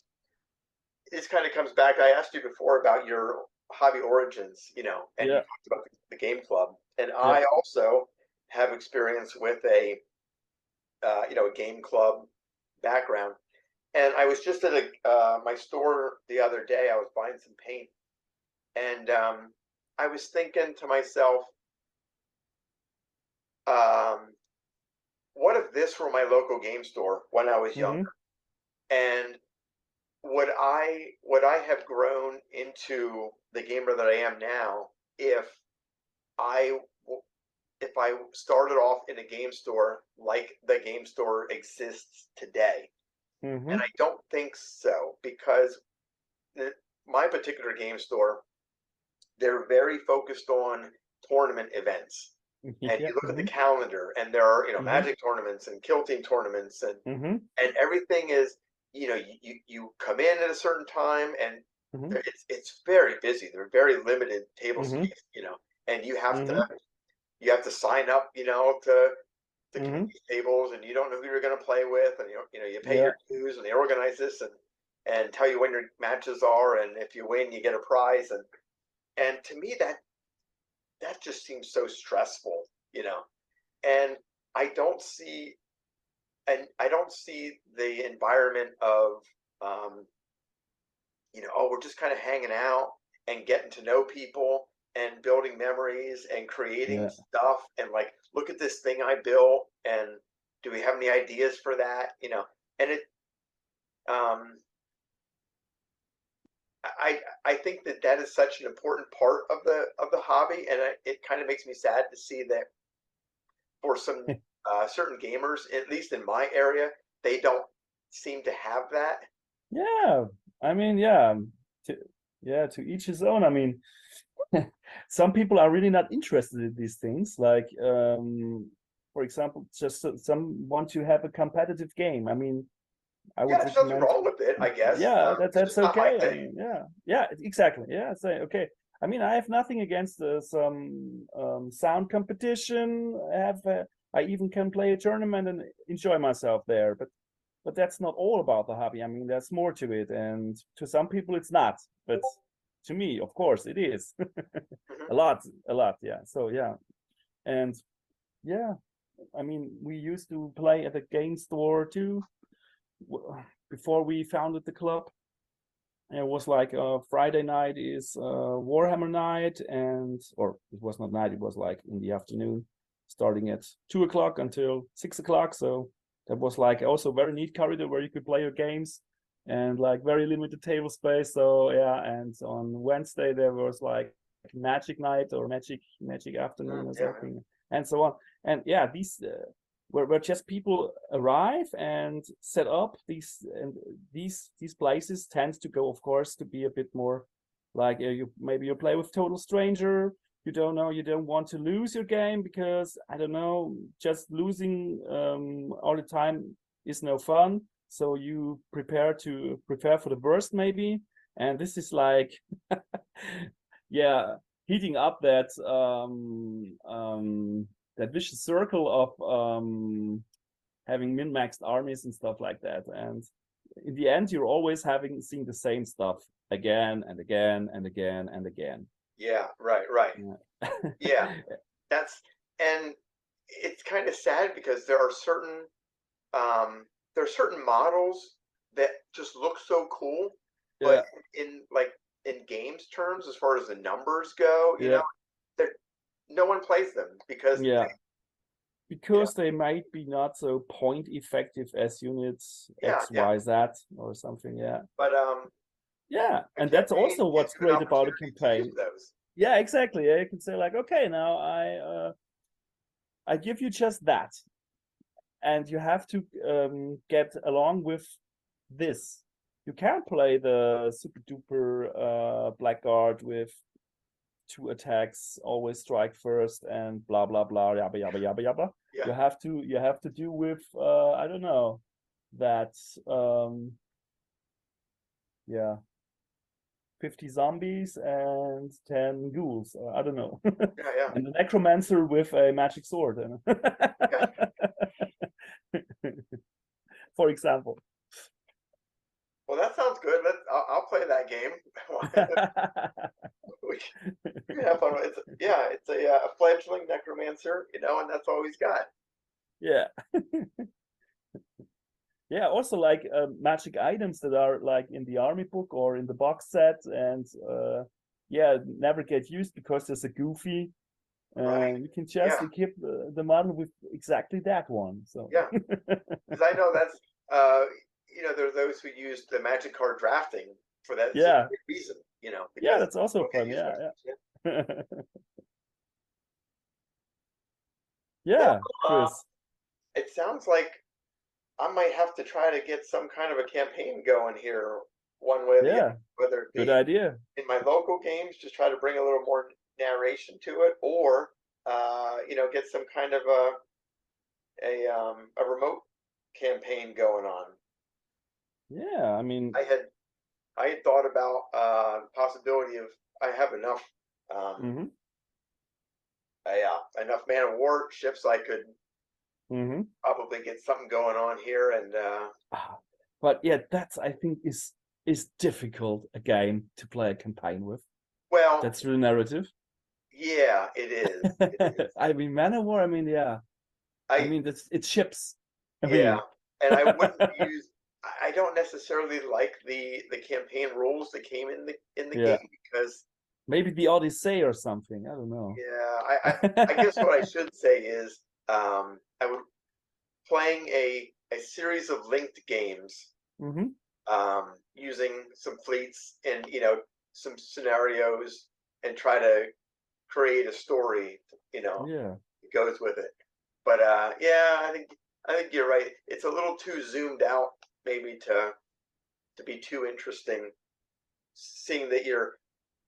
this kind of comes back. I asked you before about your hobby origins, you know, and you talked about the, the game club, and I also have experience with a, uh, you know, a game club background, and I was just at a uh, my store the other day. I was buying some paint, and um, I was thinking to myself, um, what if this were my local game store when I was Mhm. younger? And would I would I have grown into the gamer that I am now if I if I started off in a game store like the game store exists today? Mhm, And I don't think so because the, my particular game store, they're very focused on tournament events. and Yeah. you look at the mhm, calendar, and there are you know Mhm. magic tournaments and kill team tournaments, and mhm, and everything is you know you you, come in at a certain time, and mhm, it's it's very busy. There are very limited table space, you know, and you have to you have to sign up, you know, to to Mhm. tables, and you don't know who you're going to play with, and you you know you pay Yeah. your dues, and they organize this and and tell you when your matches are, and if you win, you get a prize, and and to me that that just seems so stressful, you know, and I don't see and I don't see the environment of um, you know, oh, we're just kind of hanging out and getting to know people and building memories and creating Yeah. stuff and like look at this thing I built and do we have any ideas for that? You know, and it um I I think that that is such an important part of the of the hobby, and it, it kind of makes me sad to see that for some uh, certain gamers, at least in my area, they don't seem to have that. Yeah, I mean, yeah, to, yeah, to each his own. I mean, some people are really not interested in these things. Like, um, for example, just some want to have a competitive game. I mean, I would Yeah, there's nothing wrong with it, I guess. Yeah, Um, that, that's just not my okay. I mean, yeah, yeah, exactly. Yeah, say okay. I mean, I have nothing against uh, some um, sound competition. I have, uh, I even can play a tournament and enjoy myself there. But, but that's not all about the hobby. I mean, there's more to it, and to some people it's not. But to me, of course, it is. Mhm. a lot, a lot. Yeah. So yeah, and yeah, I mean, we used to play at the game store too before we founded the club. It was like uh, Friday night is uh, Warhammer night, and or it was not night; it was like in the afternoon, starting at two o'clock until six o'clock. So that was like also very neat corridor where you could play your games, and like very limited table space. So yeah, and on Wednesday there was like Magic night or Magic Magic afternoon Mm, or yeah. something, and so on. And yeah, these uh, where, where just people arrive and set up these and these these places tend to go of course to be a bit more like uh, you maybe you play with total stranger you don't know you don't want to lose your game because i don't know just losing um all the time is no fun so you prepare to prepare for the worst maybe and this is like yeah heating up that um um that vicious circle of um having min-maxed armies and stuff like that and in the end you're always having seeing the same stuff again and again and again and again Yeah, right, right. yeah Yeah. That's and it's kind of sad because there are certain um there are certain models that just look so cool, yeah. but in like in games terms, as far as the numbers go, you Yeah. know, there no one plays them because yeah. because they might be not so point effective as units Yeah, X, yeah. Y, Z or something yeah. But um yeah and that's also what's great about a campaign. yeah exactly yeah, you can say like okay now i uh i give you just that and you have to um get along with this. You can't play the super duper uh blackguard with two attacks always strike first and blah blah blah yabba yabba yabba yabba. You have to you have to do with uh i don't know that um yeah 50 zombies and 10 ghouls uh, i don't know. Yeah, yeah. and the necromancer with a magic sword. And for example Well, that sounds good. Let I'll, I'll play that game. we can we can have fun. with it. It's yeah, it's a, uh, a fledgling necromancer, you know, and that's all he's got. yeah yeah also like uh, magic items that are like in the army book or in the box set and uh yeah never get used because there's a goofy Right. and you can just Yeah. equip the, the model with exactly that one so Yeah. Because I know that's uh, you know, there are those who use the magic card drafting for that Yeah. reason. You know, yeah that's also okay, fun yeah those. yeah yeah uh, It sounds like I might have to try to get some kind of a campaign going here, one way or the yeah other. Whether it be good idea in my local games, just try to bring a little more narration to it, or uh, you know, get some kind of a a um, a remote campaign going on. Yeah, I mean, I had I had thought about uh, possibility of I have enough um, mhm, I, uh, enough Man O' War ships I could mhm. probably get something going on here and uh, Ah, But yeah, that's I think is is difficult a game to play a campaign with. well That's the narrative. Yeah it is. It is. I mean, Man O' War. I mean, yeah. I, I, mean, it's it's ships. I mean, yeah and I wouldn't use I- don't necessarily like the the campaign rules that came in the in the Yeah. game because maybe the Odyssey or something. I don't know. yeah I, I I guess what I should say is um, I would playing a a series of linked games hmm um, using some fleets and you know some scenarios and try to create a story you know Yeah. that goes with it but uh, yeah I think I think you're right it's a little too zoomed out maybe to to be too interesting seeing that you're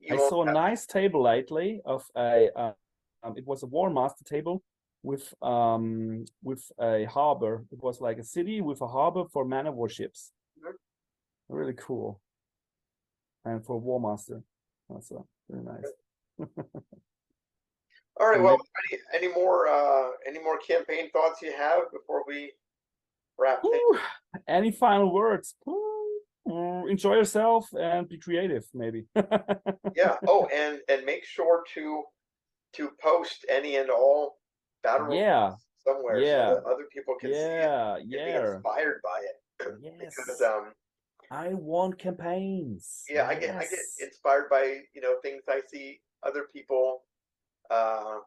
you I saw a nice table lately of a uh, um, it was a Warmaster table with um with a harbor. It was like a city with a harbor for Man O' War ships. Mhm. Really cool. And for Warmaster. That's uh, really nice. all right well any, any more uh, any more campaign thoughts you have before we wrap Whew. Any final words? Mm, Enjoy yourself and be creative, maybe. yeah oh and and make sure to to post any and all battle Yeah, somewhere yeah, so that other people can see it yeah, and be yeah. inspired by it Yes. because um I want campaigns. yeah i get i get inspired by you know things i see other people uh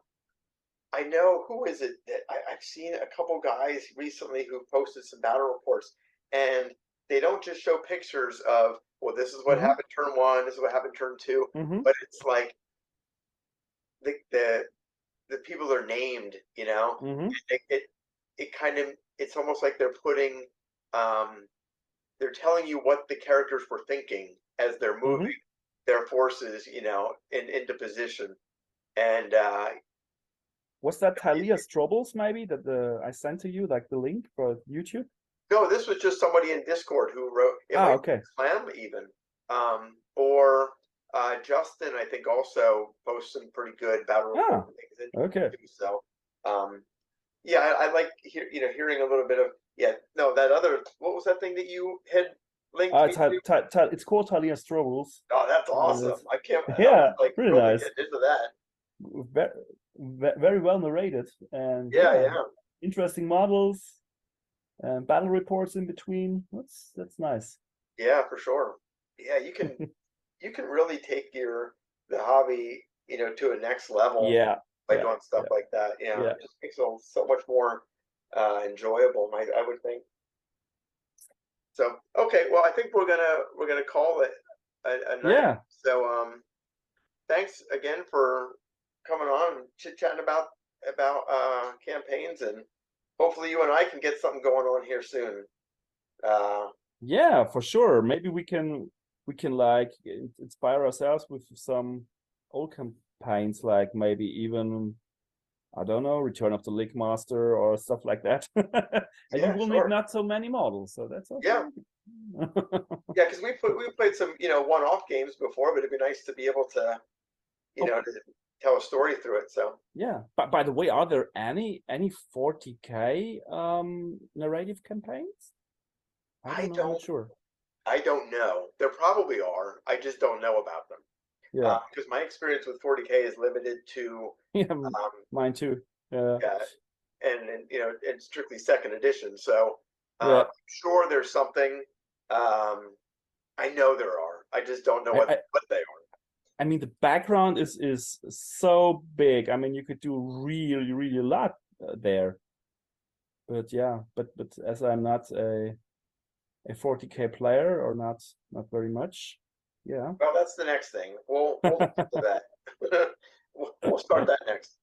i know who is it that I, i've seen a couple guys recently who posted some battle reports and they don't just show pictures of well this is what Mhm. happened turn one this is what happened turn two Mhm. but it's like the the the people are named you know Mhm. it, it it kind of it's almost like they're putting um they're telling you what the characters were thinking as they're Mm-hmm. moving their forces you know in into position and uh Was that Talia Strobels maybe that the I sent to you, like the link for YouTube? no this was just somebody in discord who wrote it might okay. be slam even um or uh justin i think also posts some pretty good battle report things Okay. So, um, yeah, I, I like hear, you know hearing a little bit of yeah. No, that other what was that thing that you had linked Uh, me ta, to? ta, ta, it's called Talia Strobels. Oh, that's awesome! I can't. Yeah, like really nice. into that. Very, very well narrated and Yeah, yeah, interesting models and battle reports in between. That's that's nice. yeah, for sure. Yeah, you can you can really take your the hobby you know to a next level Yeah, by yeah, doing stuff like that. Yeah, yeah. it just makes it so much more uh, enjoyable. I, I would think. So okay, well, I think we're gonna we're gonna call it a, a night. yeah. So um, thanks again for coming on and chit chatting about about uh, campaigns, and hopefully you and I can get something going on here soon. Uh, Yeah, for sure. Maybe we can we can like inspire ourselves with some old campaigns, like maybe even I don't know, Return of the Lichemaster or stuff like that. and Yeah, you will sure. need not so many models, so that's also Yeah. yeah, because we put we played some you know one off games before, but it'd be nice to be able to you Oh. know to tell a story through it. So yeah. But by the way, are there any any 40k um narrative campaigns? I don't I'm don't- sure. I don't know. There probably are. I just don't know about them. Yeah, because my experience with 40k is limited to yeah, um, mine too. Yeah. yeah, and, and you know it's strictly second edition. So uh, Yeah. I'm sure there's something. Um, I know there are. I just don't know I- what I- what they are. I mean, the background is is so big. I mean, you could do really, really a lot uh, there. But yeah, but but as I'm not a a 40k player or not not very much, yeah. Well, that's the next thing. We'll we'll that. we'll, we'll start that next,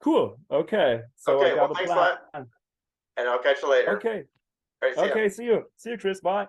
Cool. Okay. So Okay, I well, thanks a lot. and I'll catch you later. Okay. All right, see ya. Okay. See you. See you, Chris. Bye.